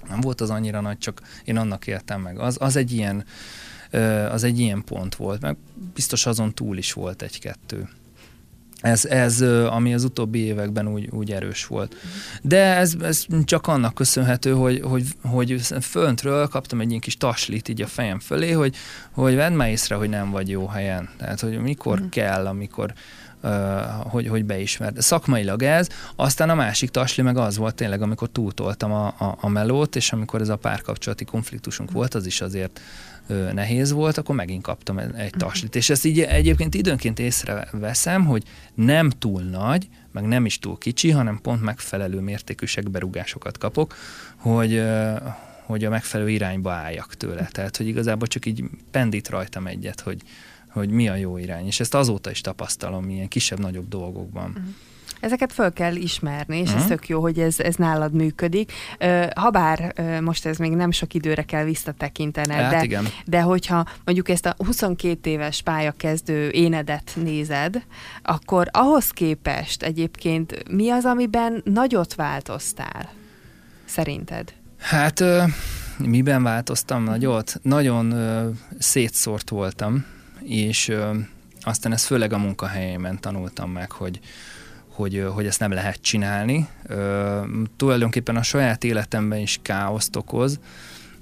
nem volt az annyira nagy, csak én annak éltem meg. Az, az egy ilyen az egy ilyen pont volt, meg biztos azon túl is volt egy-kettő. Ez, ez, ami az utóbbi években úgy, úgy erős volt. De ez, ez csak annak köszönhető, hogy, hogy, hogy föntről kaptam egy ilyen kis taslit így a fejem fölé, hogy, hogy vedd már észre, hogy nem vagy jó helyen. Tehát, hogy mikor uh-huh. kell, amikor hogy, hogy beismerd. Szakmailag ez, aztán a másik tasli meg az volt tényleg, amikor túltoltam a, a, a melót, és amikor ez a párkapcsolati konfliktusunk volt, az is azért nehéz volt, akkor megint kaptam egy mhm. taslit. És ezt így egyébként időnként észreveszem, hogy nem túl nagy, meg nem is túl kicsi, hanem pont megfelelő mértékű segberúgásokat kapok, hogy, hogy a megfelelő irányba álljak tőle. Tehát, hogy igazából csak így pendít rajtam egyet, hogy, hogy mi a jó irány. És ezt azóta is tapasztalom ilyen kisebb-nagyobb dolgokban. Uh-huh. Ezeket föl kell ismerni, és uh-huh. ez mhm. tök jó, hogy ez, ez nálad működik. Habár most ez még nem sok időre kell visszatekintened, hát, de, igen. de hogyha mondjuk ezt a 22 éves pályakezdő énedet nézed, akkor ahhoz képest egyébként mi az, amiben nagyot változtál, szerinted? Hát miben változtam nagyot? Nagyon szétszórt voltam, és aztán ezt főleg a munkahelyemen tanultam meg, hogy, hogy, hogy ezt nem lehet csinálni. Ö, tulajdonképpen a saját életemben is káoszt okoz,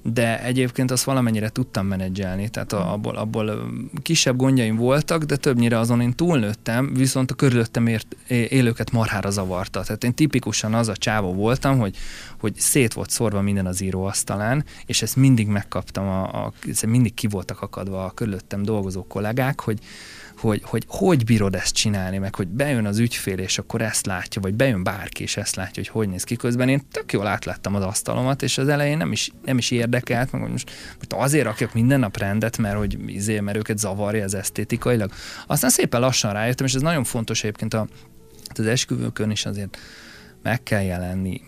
de egyébként azt valamennyire tudtam menedzselni, tehát abból, abból kisebb gondjaim voltak, de többnyire azon én túlnőttem, viszont a körülöttem ért, élőket marhára zavarta. Tehát én tipikusan az a csávó voltam, hogy, hogy szét volt szorva minden az íróasztalán, és ezt mindig megkaptam, a, a, mindig ki voltak akadva a körülöttem dolgozó kollégák, hogy, hogy, hogy hogy bírod ezt csinálni, meg hogy bejön az ügyfél, és akkor ezt látja, vagy bejön bárki, és ezt látja, hogy hogy néz ki. Közben én tök jól átláttam az asztalomat, és az elején nem is, nem is érdekelt, meg most, most azért rakjak minden nap rendet, mert hogy izé, mert őket zavarja az esztétikailag. Aztán szépen lassan rájöttem, és ez nagyon fontos egyébként a, hát az esküvőkön is azért meg kell jelenni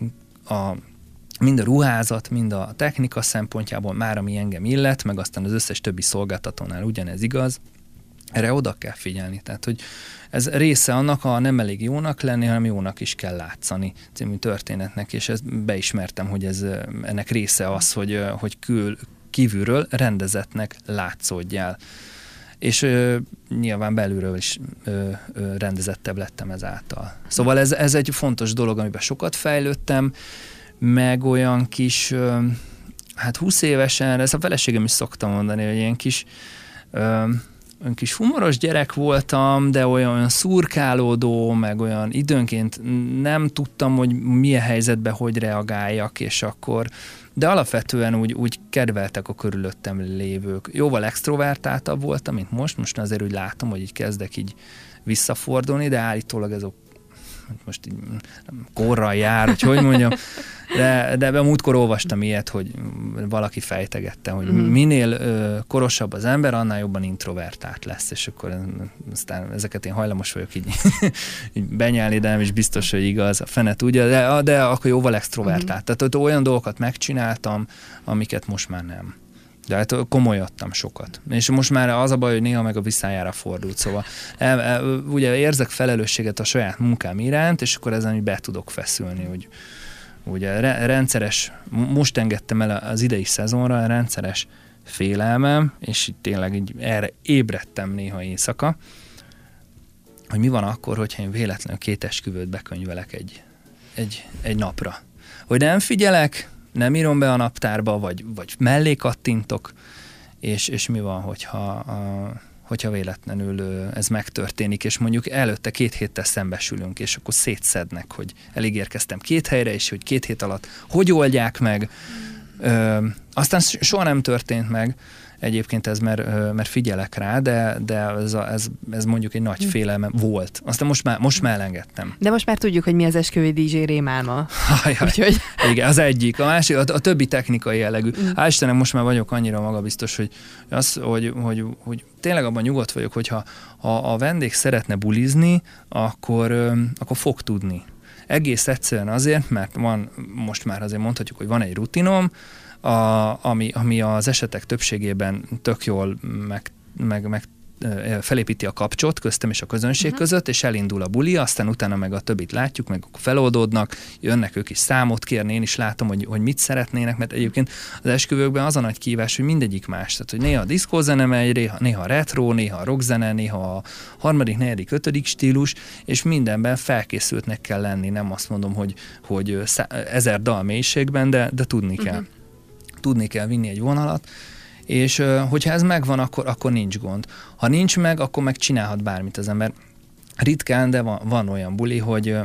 a mind a ruházat, mind a technika szempontjából már, ami engem illet, meg aztán az összes többi szolgáltatónál ugyanez igaz, erre oda kell figyelni. Tehát, hogy ez része annak, ha nem elég jónak lenni, hanem jónak is kell látszani című történetnek, és ezt beismertem, hogy ez, ennek része az, hogy, hogy kül, kívülről rendezetnek látszódjál. És ö, nyilván belülről is ö, ö, rendezettebb lettem ezáltal. Szóval ez, ez egy fontos dolog, amiben sokat fejlődtem, meg olyan kis, ö, hát 20 évesen, ezt a feleségem is szoktam mondani, hogy ilyen kis ö, olyan kis humoros gyerek voltam, de olyan, olyan szurkálódó, meg olyan időnként nem tudtam, hogy milyen helyzetben hogy reagáljak, és akkor de alapvetően úgy, úgy kedveltek a körülöttem lévők. Jóval extrovertáltabb voltam, mint most, most azért úgy látom, hogy így kezdek így visszafordulni, de állítólag ez most így korral jár, hogy hogy mondjam, de, de múltkor olvastam ilyet, hogy valaki fejtegette, hogy mm. minél ö, korosabb az ember, annál jobban introvertált lesz, és akkor aztán ezeket én hajlamos vagyok így, így benyelni, de nem is biztos, hogy igaz, a fene tudja, de, de akkor jóval extrovertált. Mm. Tehát olyan dolgokat megcsináltam, amiket most már nem. De hát komolyadtam sokat. És most már az a baj, hogy néha meg a visszájára fordult. Szóval el, el, ugye érzek felelősséget a saját munkám iránt, és akkor ezen be tudok feszülni, hogy ugye rendszeres, most engedtem el az idei szezonra a rendszeres félelmem, és itt tényleg így erre ébredtem néha éjszaka, hogy mi van akkor, hogyha én véletlenül két esküvőt bekönyvelek egy, egy, egy napra. Hogy nem figyelek, nem írom be a naptárba, vagy, vagy mellé kattintok, és, és mi van, hogyha, a, hogyha véletlenül ez megtörténik, és mondjuk előtte két héttel szembesülünk, és akkor szétszednek, hogy elég érkeztem két helyre, és hogy két hét alatt hogy oldják meg. Ö, aztán soha nem történt meg, Egyébként ez, mert, mert figyelek rá, de, de ez, a, ez, ez mondjuk egy nagy hm. félelme volt. Aztán most már, most már elengedtem. De most már tudjuk, hogy mi az esküvői Díj rémálma. Úgyhogy... Igen, az egyik. A másik, a, a többi technikai jellegű. Mm. Hál' Istenem, most már vagyok annyira magabiztos, hogy, az, hogy, hogy, hogy tényleg abban nyugodt vagyok, hogyha ha a vendég szeretne bulizni, akkor, akkor fog tudni. Egész egyszerűen azért, mert van, most már azért mondhatjuk, hogy van egy rutinom, a, ami, ami az esetek többségében tök jól meg, meg, meg felépíti a kapcsot köztem és a közönség uh-huh. között, és elindul a buli, aztán utána meg a többit látjuk, meg feloldódnak, jönnek ők is számot kérni, én is látom, hogy, hogy mit szeretnének, mert egyébként az esküvőkben az a nagy kívás, hogy mindegyik más. Tehát, hogy néha a diszkózene megy, néha, néha retro, néha a rockzene, néha a harmadik, negyedik, ötödik stílus, és mindenben felkészültnek kell lenni, nem azt mondom, hogy, hogy ezer dal mélységben, de, de tudni kell. Tudni kell vinni egy vonalat, és hogyha ez megvan, akkor, akkor nincs gond. Ha nincs meg, akkor meg csinálhat bármit az ember. Ritkán, de van, van olyan buli, hogy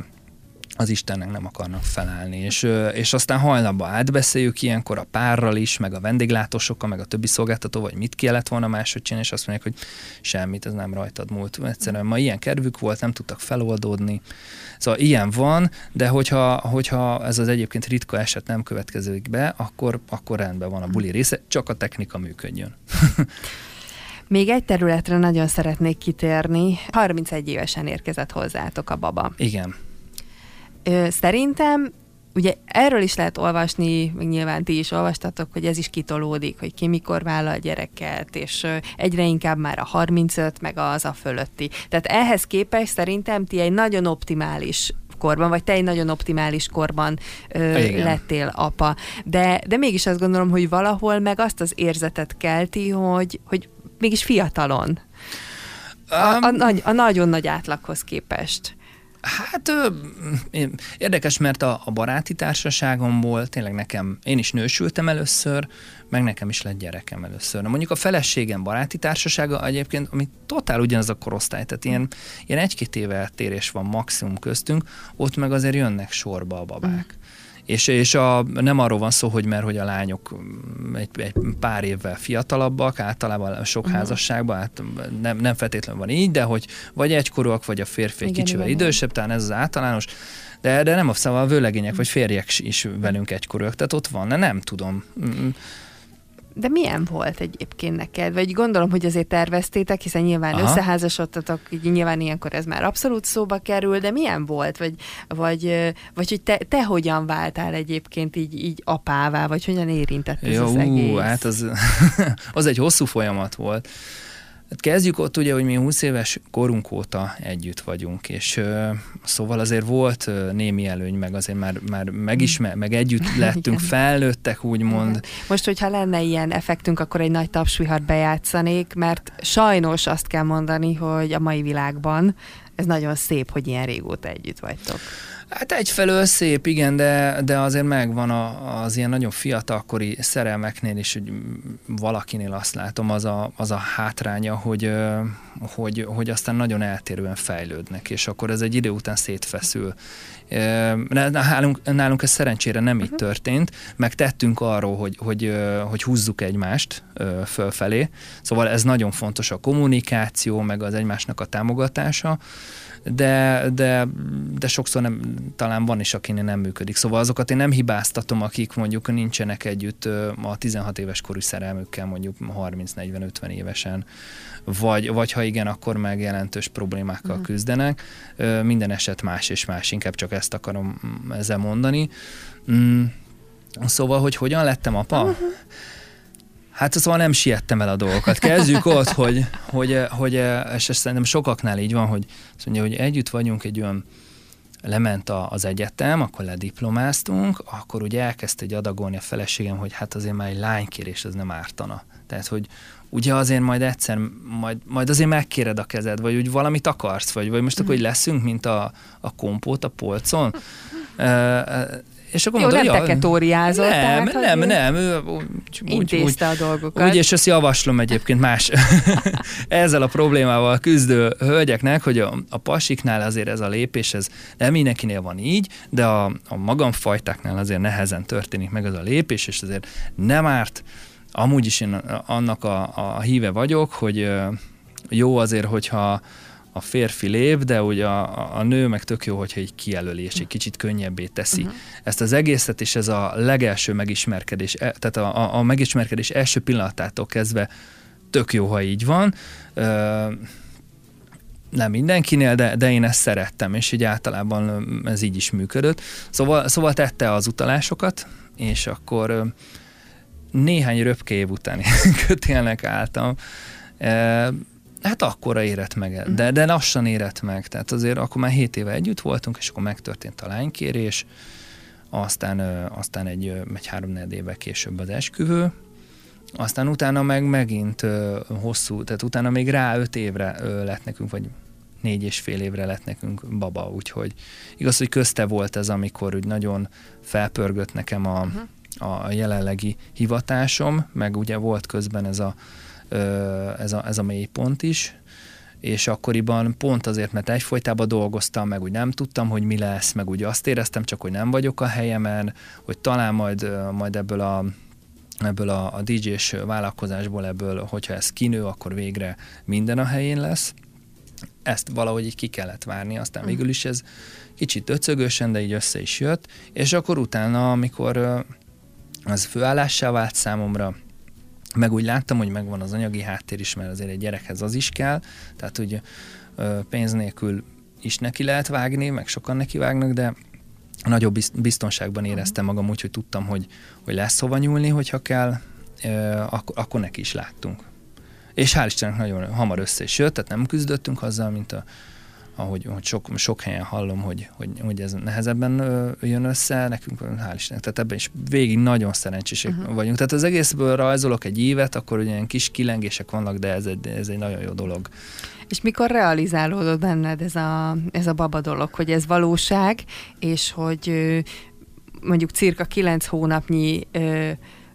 az Istennek nem akarnak felállni. És, és aztán hajnalban átbeszéljük ilyenkor a párral is, meg a vendéglátósokkal, meg a többi szolgáltató, vagy mit kellett volna máshogy csinálni, és azt mondják, hogy semmit, ez nem rajtad múlt. Egyszerűen ma ilyen kedvük volt, nem tudtak feloldódni. Szóval ilyen van, de hogyha, hogyha ez az egyébként ritka eset nem következik be, akkor, akkor rendben van a buli része, csak a technika működjön. Még egy területre nagyon szeretnék kitérni. 31 évesen érkezett hozzátok a baba. Igen. Szerintem ugye erről is lehet olvasni, meg nyilván ti is olvastatok, hogy ez is kitolódik, hogy ki mikor vállal gyereket, és egyre inkább már a 35, meg az a fölötti. Tehát ehhez képest szerintem ti egy nagyon optimális korban, vagy te egy nagyon optimális korban ö, lettél apa. De, de mégis azt gondolom, hogy valahol meg azt az érzetet kelti, hogy, hogy mégis fiatalon. A, a, a, a nagyon nagy átlaghoz képest. Hát érdekes, mert a, a baráti társaságomból tényleg nekem, én is nősültem először, meg nekem is lett gyerekem először. Na mondjuk a feleségem baráti társasága egyébként, ami totál ugyanaz a korosztály, tehát ilyen, ilyen egy-két éve eltérés van maximum köztünk, ott meg azért jönnek sorba a babák. Mm. És, és a, nem arról van szó, hogy mert hogy a lányok egy, egy pár évvel fiatalabbak, általában sok uh-huh. házasságban, hát nem, nem feltétlenül van így, de hogy vagy egykorúak, vagy a férfi egy kicsivel igen, idősebb, talán ez az általános, de, de nem a szóval a vőlegények vagy férjek is velünk egykorúak, tehát ott van, de nem tudom. De milyen volt egyébként neked? Vagy gondolom, hogy azért terveztétek, hiszen nyilván Aha. összeházasodtatok, így nyilván ilyenkor ez már abszolút szóba kerül, de milyen volt? Vagy, vagy, vagy hogy te, te hogyan váltál egyébként így, így apává, vagy hogyan érintett ez Jó, az egész? hát az, az egy hosszú folyamat volt. Hát kezdjük ott ugye, hogy mi 20 éves korunk óta együtt vagyunk, és szóval azért volt némi előny, meg azért már, már megismer, meg együtt lettünk, felnőttek úgymond. Most, hogyha lenne ilyen effektünk, akkor egy nagy tapsvihart bejátszanék, mert sajnos azt kell mondani, hogy a mai világban ez nagyon szép, hogy ilyen régóta együtt vagytok. Hát egyfelől szép, igen, de, de azért megvan a, az ilyen nagyon fiatalkori szerelmeknél is, hogy valakinél azt látom, az a, az a hátránya, hogy, hogy, hogy aztán nagyon eltérően fejlődnek, és akkor ez egy idő után szétfeszül. Nálunk, nálunk ez szerencsére nem uh-huh. így mhm. történt, meg tettünk arról, hogy, hogy, hogy húzzuk egymást fölfelé, szóval ez nagyon fontos a kommunikáció, meg az egymásnak a támogatása, de, de, de sokszor nem, talán van is, akinek nem működik. Szóval azokat én nem hibáztatom, akik mondjuk nincsenek együtt a 16 éves korú szerelmükkel mondjuk 30-40-50 évesen, vagy, vagy ha igen, akkor meg jelentős problémákkal uh-huh. küzdenek. Minden eset más és más, inkább csak ezt akarom ezzel mondani. Mm, szóval, hogy hogyan lettem apa? Uh-huh. Hát szóval nem siettem el a dolgokat. Kezdjük ott, hogy, hogy, hogy és ez szerintem sokaknál így van, hogy azt mondja, hogy együtt vagyunk egy olyan lement a, az egyetem, akkor lediplomáztunk, akkor ugye elkezdte egy adagolni a feleségem, hogy hát azért már egy lánykérés, ez nem ártana. Tehát, hogy ugye azért majd egyszer, majd, majd azért megkéred a kezed, vagy úgy valamit akarsz, vagy, vagy most akkor, hogy leszünk, mint a, a kompót a polcon. És akkor Jó, mondta, nem teketóriázott. Nem, tehát, nem, nem. Ő, úgy, intézte úgy, a dolgokat. Úgy, és ezt javaslom egyébként más ezzel a problémával küzdő hölgyeknek, hogy a, a pasiknál azért ez a lépés, ez nem mindenkinél van így, de a, a magamfajtáknál azért nehezen történik meg az a lépés, és azért nem árt. Amúgy is én annak a, a híve vagyok, hogy jó azért, hogyha a férfi lép, de ugye a, a nő meg tök jó, hogyha egy kijelöli, és egy kicsit könnyebbé teszi. Uh-huh. Ezt az egészet, és ez a legelső megismerkedés, e, tehát a, a, a megismerkedés első pillanatától kezdve tök jó, ha így van. Ö, nem mindenkinél, de, de én ezt szerettem, és így általában ez így is működött. Szóval, szóval tette az utalásokat, és akkor néhány röpke év után kötélnek álltam. Hát akkora érett meg, de, mhm. de lassan érett meg. Tehát azért akkor már 7 éve együtt voltunk, és akkor megtörtént a lánykérés, aztán, aztán egy, egy három éve később az esküvő, aztán utána meg megint hosszú, tehát utána még rá öt évre lett nekünk, vagy négy és fél évre lett nekünk baba, úgyhogy igaz, hogy közte volt ez, amikor úgy nagyon felpörgött nekem a, uh-huh. a jelenlegi hivatásom, meg ugye volt közben ez a ez a, ez a mélypont is, és akkoriban pont azért, mert egyfolytában dolgoztam, meg úgy nem tudtam, hogy mi lesz, meg úgy azt éreztem csak, hogy nem vagyok a helyemen, hogy talán majd, majd ebből a ebből a, a DJ-s vállalkozásból, ebből, hogyha ez kinő, akkor végre minden a helyén lesz. Ezt valahogy így ki kellett várni, aztán végül is ez kicsit öcögösen, de így össze is jött, és akkor utána, amikor az főállássá vált számomra, meg úgy láttam, hogy megvan az anyagi háttér is, mert azért egy gyerekhez az is kell, tehát hogy pénz nélkül is neki lehet vágni, meg sokan neki vágnak, de nagyobb biztonságban éreztem magam úgy, hogy tudtam, hogy, hogy lesz hova nyúlni, hogyha kell, akkor, akkor neki is láttunk. És hál' Istennek nagyon hamar össze is jött, tehát nem küzdöttünk azzal, mint a, ahogy hogy sok, sok helyen hallom, hogy, hogy, hogy ez nehezebben jön össze, nekünk hál' Istennek, tehát ebben is végig nagyon szerencsések uh-huh. vagyunk. Tehát az egészből rajzolok egy évet, akkor ugye ilyen kis kilengések vannak, de ez egy, ez egy nagyon jó dolog. És mikor realizálódott benned ez a, ez a baba dolog, hogy ez valóság, és hogy mondjuk cirka kilenc hónapnyi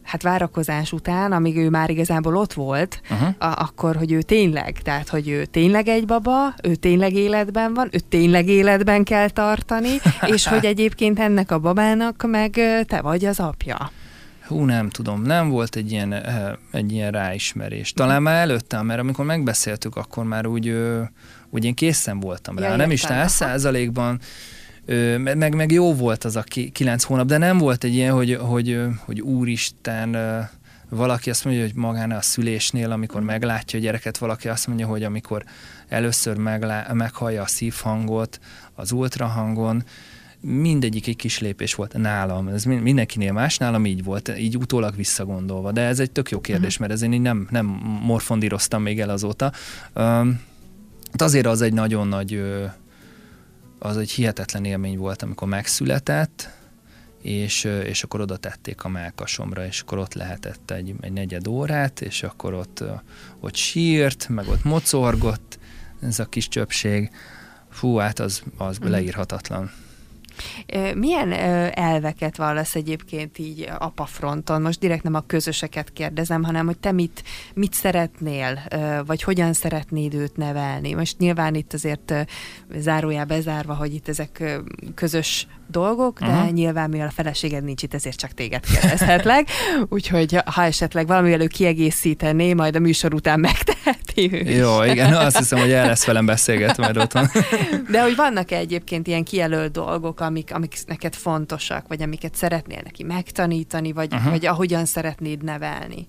hát várakozás után, amíg ő már igazából ott volt, uh-huh. a- akkor, hogy ő tényleg, tehát, hogy ő tényleg egy baba, ő tényleg életben van, ő tényleg életben kell tartani, és hogy egyébként ennek a babának meg te vagy az apja. Hú, nem tudom, nem volt egy ilyen, egy ilyen ráismerés. Talán már előtte, mert amikor megbeszéltük, akkor már úgy, úgy én készen voltam rá. Ja, nem is száz százalékban, meg, meg jó volt az a kilenc hónap, de nem volt egy ilyen, hogy, hogy, hogy úristen, valaki azt mondja, hogy magán a szülésnél, amikor meglátja a gyereket, valaki azt mondja, hogy amikor először meglá, meghallja a szívhangot, az ultrahangon, mindegyik egy kis lépés volt nálam. Ez mindenkinél más, nálam így volt, így utólag visszagondolva. De ez egy tök jó kérdés, uh-huh. mert ez én nem, nem morfondíroztam még el azóta. Um, azért az egy nagyon nagy az egy hihetetlen élmény volt, amikor megszületett, és, és akkor oda tették a melkasomra, és akkor ott lehetett egy, egy negyed órát, és akkor ott, ott sírt, meg ott mocorgott, ez a kis csöpség. Fú, hát az, az mm. leírhatatlan. Milyen elveket vallasz egyébként így apafronton? Most direkt nem a közöseket kérdezem, hanem hogy te mit, mit szeretnél, vagy hogyan szeretnéd őt nevelni? Most nyilván itt azért zárójá bezárva, hogy itt ezek közös dolgok, de uh-huh. nyilván mivel a feleséged nincs itt, ezért csak téged kérdezhetlek. Úgyhogy ha esetleg valamivel ő kiegészítené, majd a műsor után megte heti hős. Jó, igen, azt hiszem, hogy el lesz velem beszélgetve majd otthon. De hogy vannak-e egyébként ilyen kijelölt dolgok, amik, amik neked fontosak, vagy amiket szeretnél neki megtanítani, vagy, uh-huh. vagy ahogyan szeretnéd nevelni?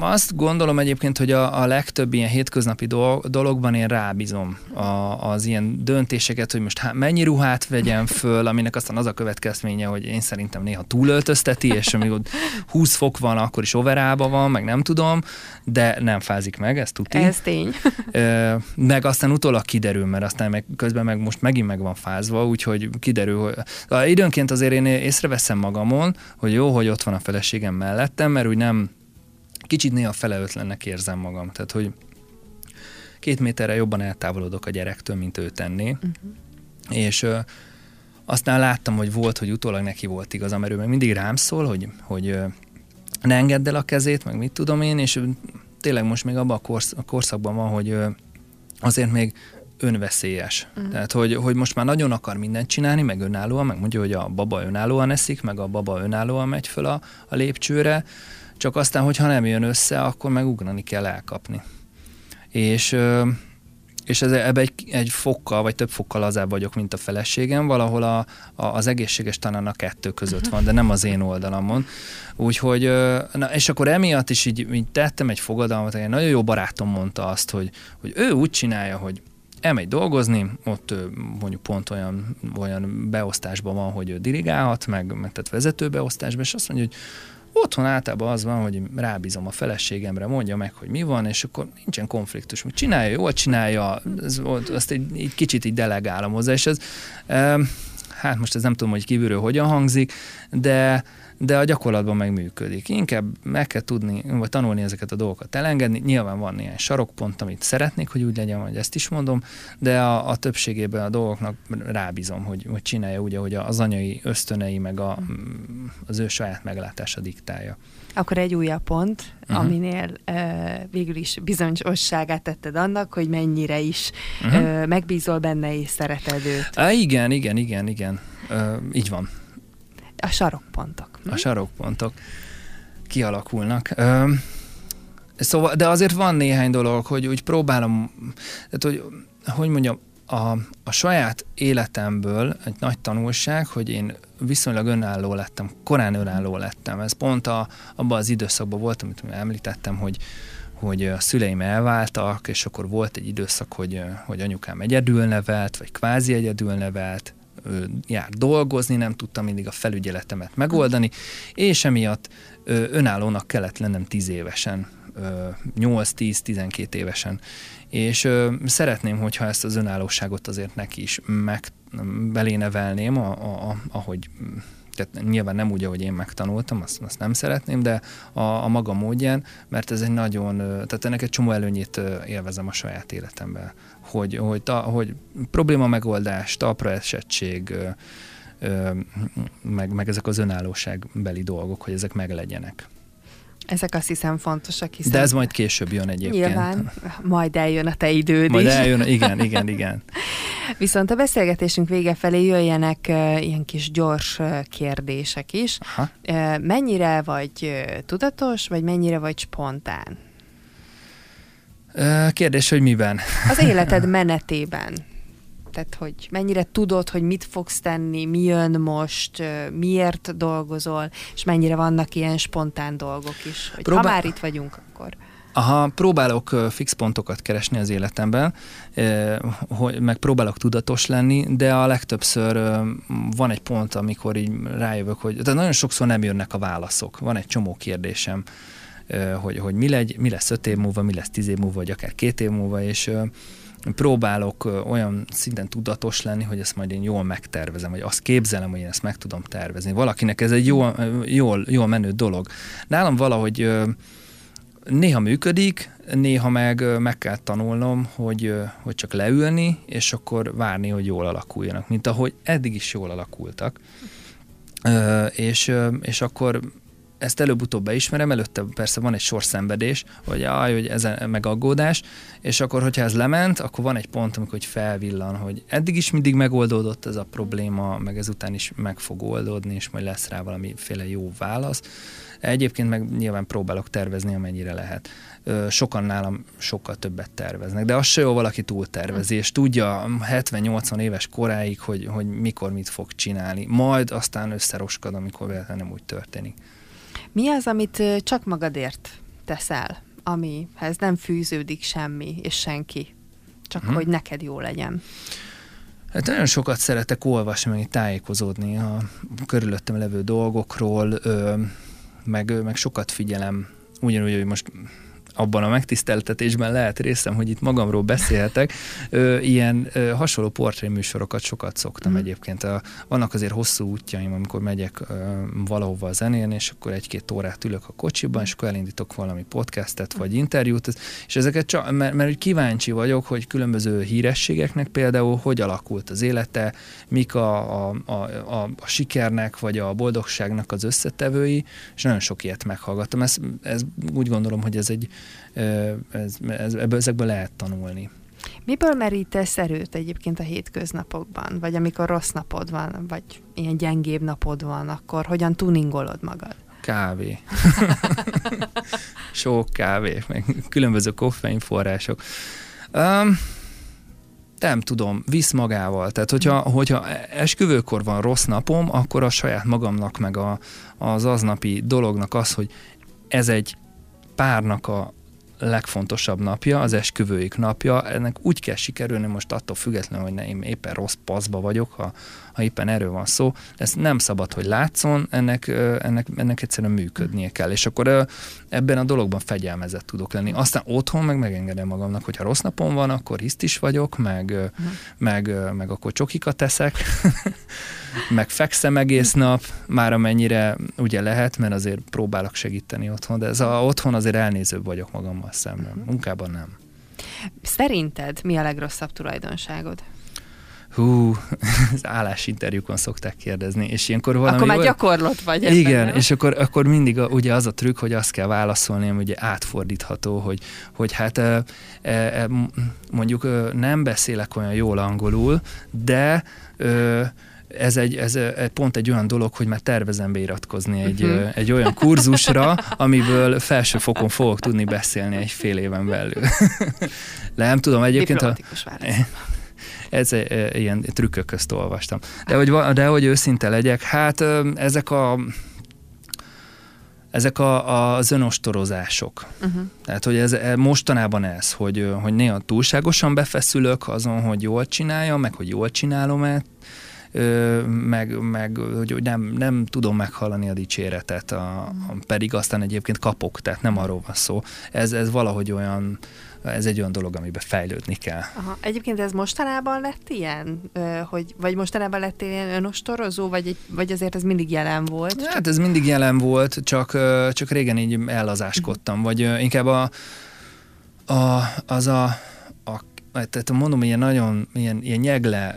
Azt gondolom egyébként, hogy a, a legtöbb ilyen hétköznapi dologban én rábízom a, az ilyen döntéseket, hogy most há, mennyi ruhát vegyem föl, aminek aztán az a következménye, hogy én szerintem néha túlöltözteti, és amíg ott 20 fok van, akkor is overába van, meg nem tudom, de nem fázik meg, ez tuti. Ez tény. Meg aztán utólag kiderül, mert aztán meg, közben meg most megint meg van fázva, úgyhogy kiderül, hogy időnként azért én észreveszem magamon, hogy jó, hogy ott van a feleségem mellettem, mert úgy nem kicsit néha felelőtlennek érzem magam. Tehát, hogy két méterre jobban eltávolodok a gyerektől, mint ő tenné. Uh-huh. És ö, aztán láttam, hogy volt, hogy utólag neki volt igaza, mert ő meg mindig rám szól, hogy, hogy ö, ne engedd el a kezét, meg mit tudom én, és tényleg most még abban a, korsz, a korszakban van, hogy ö, azért még önveszélyes. Uh-huh. Tehát, hogy, hogy most már nagyon akar mindent csinálni, meg önállóan, meg mondja, hogy a baba önállóan eszik, meg a baba önállóan megy föl a, a lépcsőre, csak aztán, hogyha nem jön össze, akkor meg ugrani kell elkapni. És, és ez, ebbe egy, egy fokkal, vagy több fokkal lazább vagyok, mint a feleségem, valahol a, a, az egészséges talán a kettő között van, de nem az én oldalamon. Úgyhogy, na, és akkor emiatt is így, így tettem egy fogadalmat, egy nagyon jó barátom mondta azt, hogy, hogy ő úgy csinálja, hogy elmegy dolgozni, ott mondjuk pont olyan, olyan beosztásban van, hogy ő dirigálhat, meg, meg tehát vezetőbeosztásban, és azt mondja, hogy Otthon általában az van, hogy rábízom a feleségemre, mondja meg, hogy mi van, és akkor nincsen konfliktus. Csinálja, jól csinálja, ez, azt egy, egy kicsit így delegálom hozzá, és ez, hát most ez nem tudom, hogy kívülről hogyan hangzik, de de a gyakorlatban meg működik. Inkább meg kell tudni, vagy tanulni ezeket a dolgokat elengedni. Nyilván van ilyen sarokpont, amit szeretnék, hogy úgy legyen, hogy ezt is mondom, de a, a többségében a dolgoknak rábízom, hogy, hogy csinálja úgy, ahogy az anyai ösztönei, meg a, az ő saját meglátása diktálja. Akkor egy újabb pont, uh-huh. aminél uh, végül is bizonyosságát tetted annak, hogy mennyire is uh-huh. uh, megbízol benne és szereted őt. Uh, igen, igen, igen, igen. Uh, így van. A sarokpontok. A sarokpontok kialakulnak. Ö, szóval, de azért van néhány dolog, hogy úgy próbálom, tehát, hogy, hogy mondjam, a, a saját életemből egy nagy tanulság, hogy én viszonylag önálló lettem, korán önálló lettem. Ez pont a, abban az időszakban volt, amit említettem, hogy, hogy a szüleim elváltak, és akkor volt egy időszak, hogy, hogy anyukám egyedül nevelt, vagy kvázi egyedül nevelt, jár dolgozni, nem tudtam mindig a felügyeletemet megoldani, és emiatt önállónak kellett lennem 10 évesen, 8-10-12 évesen. És szeretném, hogyha ezt az önállóságot azért neki is meg belénevelném, a, a, a, ahogy tehát nyilván nem úgy, ahogy én megtanultam, azt, azt nem szeretném, de a, a maga módján, mert ez egy nagyon, tehát ennek egy csomó előnyét élvezem a saját életemben, hogy, hogy, ta, hogy probléma megoldás, talpra esettség, meg, meg ezek az önállóságbeli dolgok, hogy ezek meglegyenek. Ezek azt hiszem fontosak, hiszen... De ez majd később jön egyébként. Nyilván, majd eljön a te időd majd is. eljön, igen, igen, igen. Viszont a beszélgetésünk vége felé jöjjenek ilyen kis gyors kérdések is. Aha. Mennyire vagy tudatos, vagy mennyire vagy spontán? Kérdés, hogy miben? Az életed menetében. Tehát, hogy mennyire tudod, hogy mit fogsz tenni, mi jön most, miért dolgozol, és mennyire vannak ilyen spontán dolgok is. Hogy Próbál... Ha már itt vagyunk, akkor... Aha, próbálok fix pontokat keresni az életemben, hogy meg próbálok tudatos lenni, de a legtöbbször van egy pont, amikor így rájövök, hogy tehát nagyon sokszor nem jönnek a válaszok. Van egy csomó kérdésem, hogy, hogy mi, legy, mi lesz öt év múlva, mi lesz tíz év múlva, vagy akár két év múlva, és próbálok olyan szinten tudatos lenni, hogy ezt majd én jól megtervezem, vagy azt képzelem, hogy én ezt meg tudom tervezni. Valakinek ez egy jól, jól, jól menő dolog. Nálam valahogy néha működik, néha meg meg kell tanulnom, hogy, hogy csak leülni, és akkor várni, hogy jól alakuljanak, mint ahogy eddig is jól alakultak. És, és akkor ezt előbb-utóbb beismerem, előtte persze van egy sor szenvedés, hogy jaj, hogy ez megaggódás, és akkor, hogyha ez lement, akkor van egy pont, amikor hogy felvillan, hogy eddig is mindig megoldódott ez a probléma, meg ezután is meg fog oldódni, és majd lesz rá valamiféle jó válasz. Egyébként meg nyilván próbálok tervezni, amennyire lehet. Sokan nálam sokkal többet terveznek, de az se jó, valaki túl tervezi, és tudja 70-80 éves koráig, hogy, hogy mikor mit fog csinálni. Majd aztán összeroskad, amikor véletlenül nem úgy történik. Mi az, amit csak magadért teszel, amihez nem fűződik semmi és senki, csak hmm. hogy neked jó legyen? Hát nagyon sokat szeretek olvasni, meg tájékozódni a körülöttem levő dolgokról, ö, meg, meg sokat figyelem, ugyanúgy, hogy most abban a megtiszteltetésben lehet részem, hogy itt magamról beszélhetek. Ö, ilyen ö, hasonló portréműsorokat sokat szoktam mm. egyébként. A, vannak azért hosszú útjaim, amikor megyek ö, valahova zenélni, és akkor egy-két órát ülök a kocsiban, és akkor elindítok valami podcastet vagy interjút, és ezeket csak, mert, mert úgy kíváncsi vagyok, hogy különböző hírességeknek például hogy alakult az élete, mik a, a, a, a, a sikernek vagy a boldogságnak az összetevői, és nagyon sok ilyet meghallgattam. Ez, ez úgy gondolom, hogy ez egy ez, ez, ebből, ezekből lehet tanulni. Miből merítesz erőt egyébként a hétköznapokban? Vagy amikor rossz napod van, vagy ilyen gyengébb napod van, akkor hogyan tuningolod magad? Kávé. Sok kávé, meg különböző koffeinforrások. Um, nem tudom, visz magával. Tehát, hogyha, hogyha esküvőkor van rossz napom, akkor a saját magamnak, meg a, az aznapi dolognak az, hogy ez egy párnak a legfontosabb napja, az esküvőik napja, ennek úgy kell sikerülni most attól függetlenül, hogy ne, én éppen rossz paszba vagyok, ha, ha éppen erről van szó, ez nem szabad, hogy látszon, ennek, ennek, ennek egyszerűen működnie kell, és akkor ebben a dologban fegyelmezett tudok lenni. Aztán otthon meg megengedem magamnak, hogyha rossz napom van, akkor hiszt is vagyok, meg, uh-huh. meg, meg akkor csokikat teszek, meg fekszem egész nap, már amennyire ugye lehet, mert azért próbálok segíteni otthon, de ez a, otthon azért elnézőbb vagyok magammal szemben, uh-huh. munkában nem. Szerinted mi a legrosszabb tulajdonságod? hú, az állásinterjúkon szokták kérdezni, és ilyenkor valami... Akkor már gyakorlott vagy ebben, Igen, nem? és akkor, akkor mindig a, ugye az a trükk, hogy azt kell válaszolni, ami ugye átfordítható, hogy, hogy hát e, e, mondjuk nem beszélek olyan jól angolul, de e, ez egy, ez egy, pont egy olyan dolog, hogy már tervezem beiratkozni egy, uh-huh. egy olyan kurzusra, amiből felső fokon fogok tudni beszélni egy fél éven belül. Nem tudom, egyébként... A, ez e, ilyen trükkök közt olvastam. De hogy, de hogy őszinte legyek, hát ezek a ezek a, az önostorozások. Uh-huh. Tehát, hogy ez, e, mostanában ez, hogy, hogy néha túlságosan befeszülök azon, hogy jól csináljam, meg hogy jól csinálom-e, meg, meg hogy nem, nem tudom meghallani a dicséretet, a, a, pedig aztán egyébként kapok, tehát nem arról van szó. Ez, ez valahogy olyan, ez egy olyan dolog, amiben fejlődni kell. Aha. Egyébként ez mostanában lett ilyen? Hogy, vagy mostanában lett ilyen önostorozó, vagy, egy, vagy azért ez mindig jelen volt? Hát ez mindig jelen volt, csak, csak régen így ellazáskodtam, vagy inkább a, a, az a, a tehát mondom, ilyen nagyon ilyen, ilyen nyegle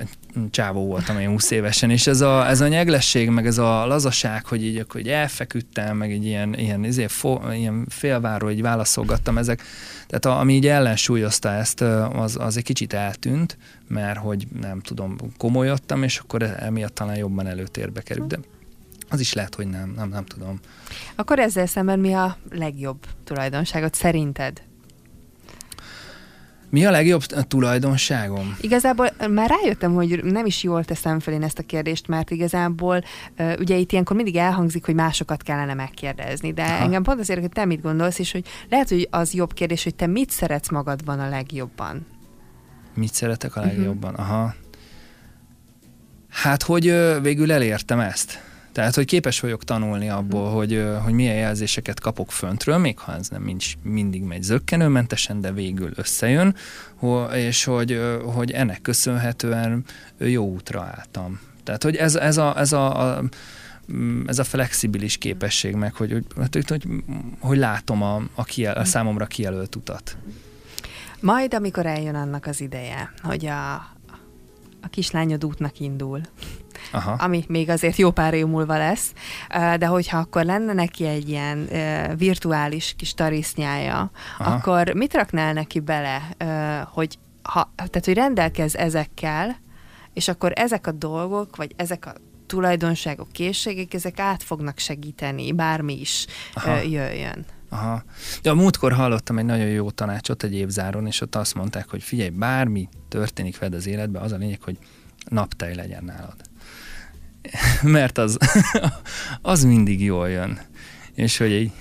csávó voltam én 20 évesen, és ez a, ez a nyeglesség, meg ez a lazaság, hogy így akkor így elfeküdtem, meg egy ilyen, ilyen, izé, fo, ilyen félváról így válaszolgattam, ezek, tehát a, ami így ellensúlyozta ezt, az, az egy kicsit eltűnt, mert hogy nem tudom, komolyodtam, és akkor emiatt talán jobban előtérbe került, de az is lehet, hogy nem, nem, nem tudom. Akkor ezzel szemben mi a legjobb tulajdonságot szerinted? Mi a legjobb tulajdonságom? Igazából már rájöttem, hogy nem is jól teszem fel én ezt a kérdést, mert igazából ugye itt ilyenkor mindig elhangzik, hogy másokat kellene megkérdezni, de Aha. engem pont azért, hogy te mit gondolsz, és hogy lehet, hogy az jobb kérdés, hogy te mit szeretsz magadban a legjobban? Mit szeretek a legjobban? Uh-huh. Aha. Hát, hogy végül elértem ezt. Tehát, hogy képes vagyok tanulni abból, hmm. hogy, hogy milyen jelzéseket kapok föntről, még ha ez nem nincs, mindig megy zöggenőmentesen, de végül összejön, és hogy, hogy ennek köszönhetően jó útra álltam. Tehát, hogy ez, ez, a, ez a, a ez a flexibilis képesség meg, hogy, hogy, hogy, hogy, hogy látom a, a, kiel, a számomra kijelölt utat. Majd, amikor eljön annak az ideje, hogy a, a kislányod útnak indul, Aha. ami még azért jó pár év múlva lesz, de hogyha akkor lenne neki egy ilyen virtuális kis tarisznyája, Aha. akkor mit raknál neki bele, hogy ha, tehát, hogy rendelkez ezekkel, és akkor ezek a dolgok, vagy ezek a tulajdonságok, készségek, ezek át fognak segíteni, bármi is Aha. jöjjön. Aha. De a múltkor hallottam egy nagyon jó tanácsot egy évzáron, és ott azt mondták, hogy figyelj, bármi történik veled az életben, az a lényeg, hogy naptej legyen nálad. Mert az, az mindig jól jön. És hogy egy,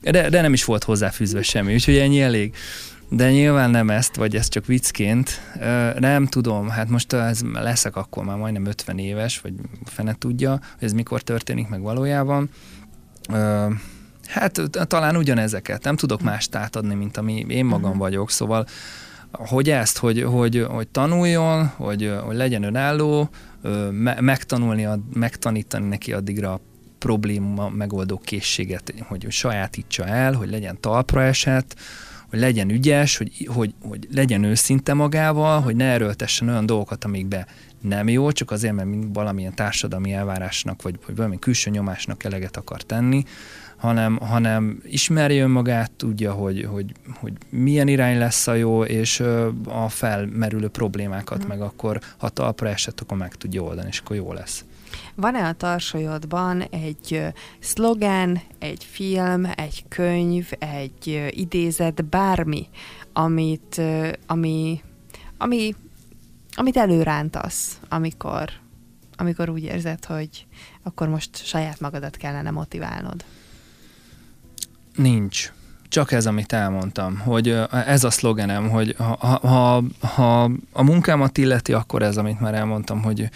de, de nem is volt hozzáfűzve semmi, úgyhogy ennyi elég. De nyilván nem ezt, vagy ezt csak viccként. Nem tudom, hát most ez leszek akkor már majdnem 50 éves, vagy fene tudja, hogy ez mikor történik meg valójában. Hát talán ugyanezeket. Nem tudok más átadni, mint ami én magam uh-huh. vagyok, szóval hogy ezt, hogy, hogy, hogy tanuljon, hogy, hogy legyen önálló, me, megtanulni, megtanítani neki addigra a probléma megoldó készséget, hogy sajátítsa el, hogy legyen talpra esett, hogy legyen ügyes, hogy, hogy, hogy legyen őszinte magával, hogy ne erőltessen olyan dolgokat, amikbe nem jó, csak azért, mert valamilyen társadalmi elvárásnak, vagy, vagy valami külső nyomásnak eleget akar tenni, hanem, hanem ismerje önmagát, tudja, hogy, hogy, hogy milyen irány lesz a jó, és a felmerülő problémákat mm. meg akkor, ha talpra esett, akkor meg tudja oldani, és akkor jó lesz. Van-e a tarsolyodban egy szlogen, egy film, egy könyv, egy idézet, bármi, amit, ami, ami, amit előrántasz, amikor, amikor úgy érzed, hogy akkor most saját magadat kellene motiválnod? Nincs. Csak ez, amit elmondtam, hogy ez a szlogenem, hogy ha, ha, ha a munkámat illeti, akkor ez, amit már elmondtam, hogy,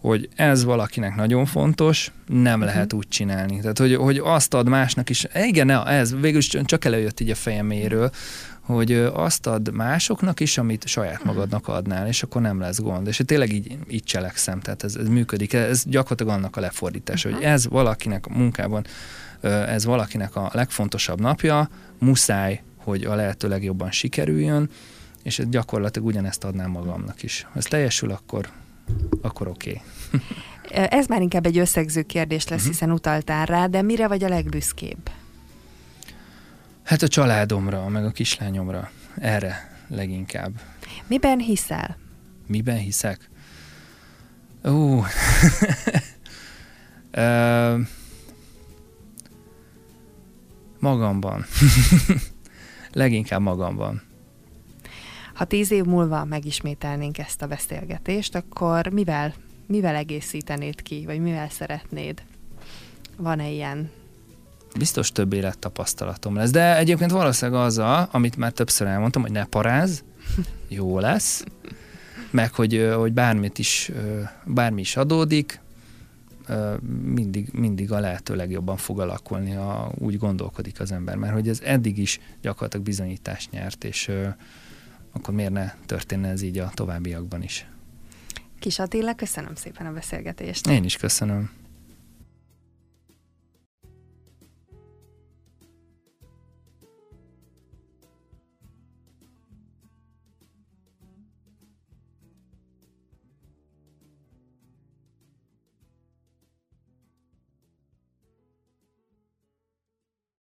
hogy ez valakinek nagyon fontos, nem uh-huh. lehet úgy csinálni. Tehát, hogy, hogy azt ad másnak is, igen, ez végül csak előjött így a fejeméről, hogy azt ad másoknak is, amit saját mhm. magadnak adnál, és akkor nem lesz gond. És tényleg így, így cselekszem, tehát ez, ez működik. Ez gyakorlatilag annak a lefordítása, uh-huh. hogy ez valakinek a munkában ez valakinek a legfontosabb napja, muszáj, hogy a lehető legjobban sikerüljön, és gyakorlatilag ugyanezt adnám magamnak is. Ha ez teljesül, akkor, akkor oké. Okay. Ez már inkább egy összegző kérdés lesz, uh-huh. hiszen utaltál rá, de mire vagy a legbüszkébb? Hát a családomra, meg a kislányomra. Erre leginkább. Miben hiszel? Miben hiszek? Ú, Magamban. Leginkább magamban. Ha tíz év múlva megismételnénk ezt a beszélgetést, akkor mivel, mivel egészítenéd ki, vagy mivel szeretnéd? Van-e ilyen? Biztos több élettapasztalatom lesz, de egyébként valószínűleg az a, amit már többször elmondtam, hogy ne paráz, jó lesz, meg hogy, hogy bármit is, bármi is adódik, mindig, mindig a lehető legjobban fog alakulni, ha úgy gondolkodik az ember, mert hogy ez eddig is gyakorlatilag bizonyítást nyert, és akkor miért ne történne ez így a továbbiakban is. Kis Attila, köszönöm szépen a beszélgetést. Én is köszönöm.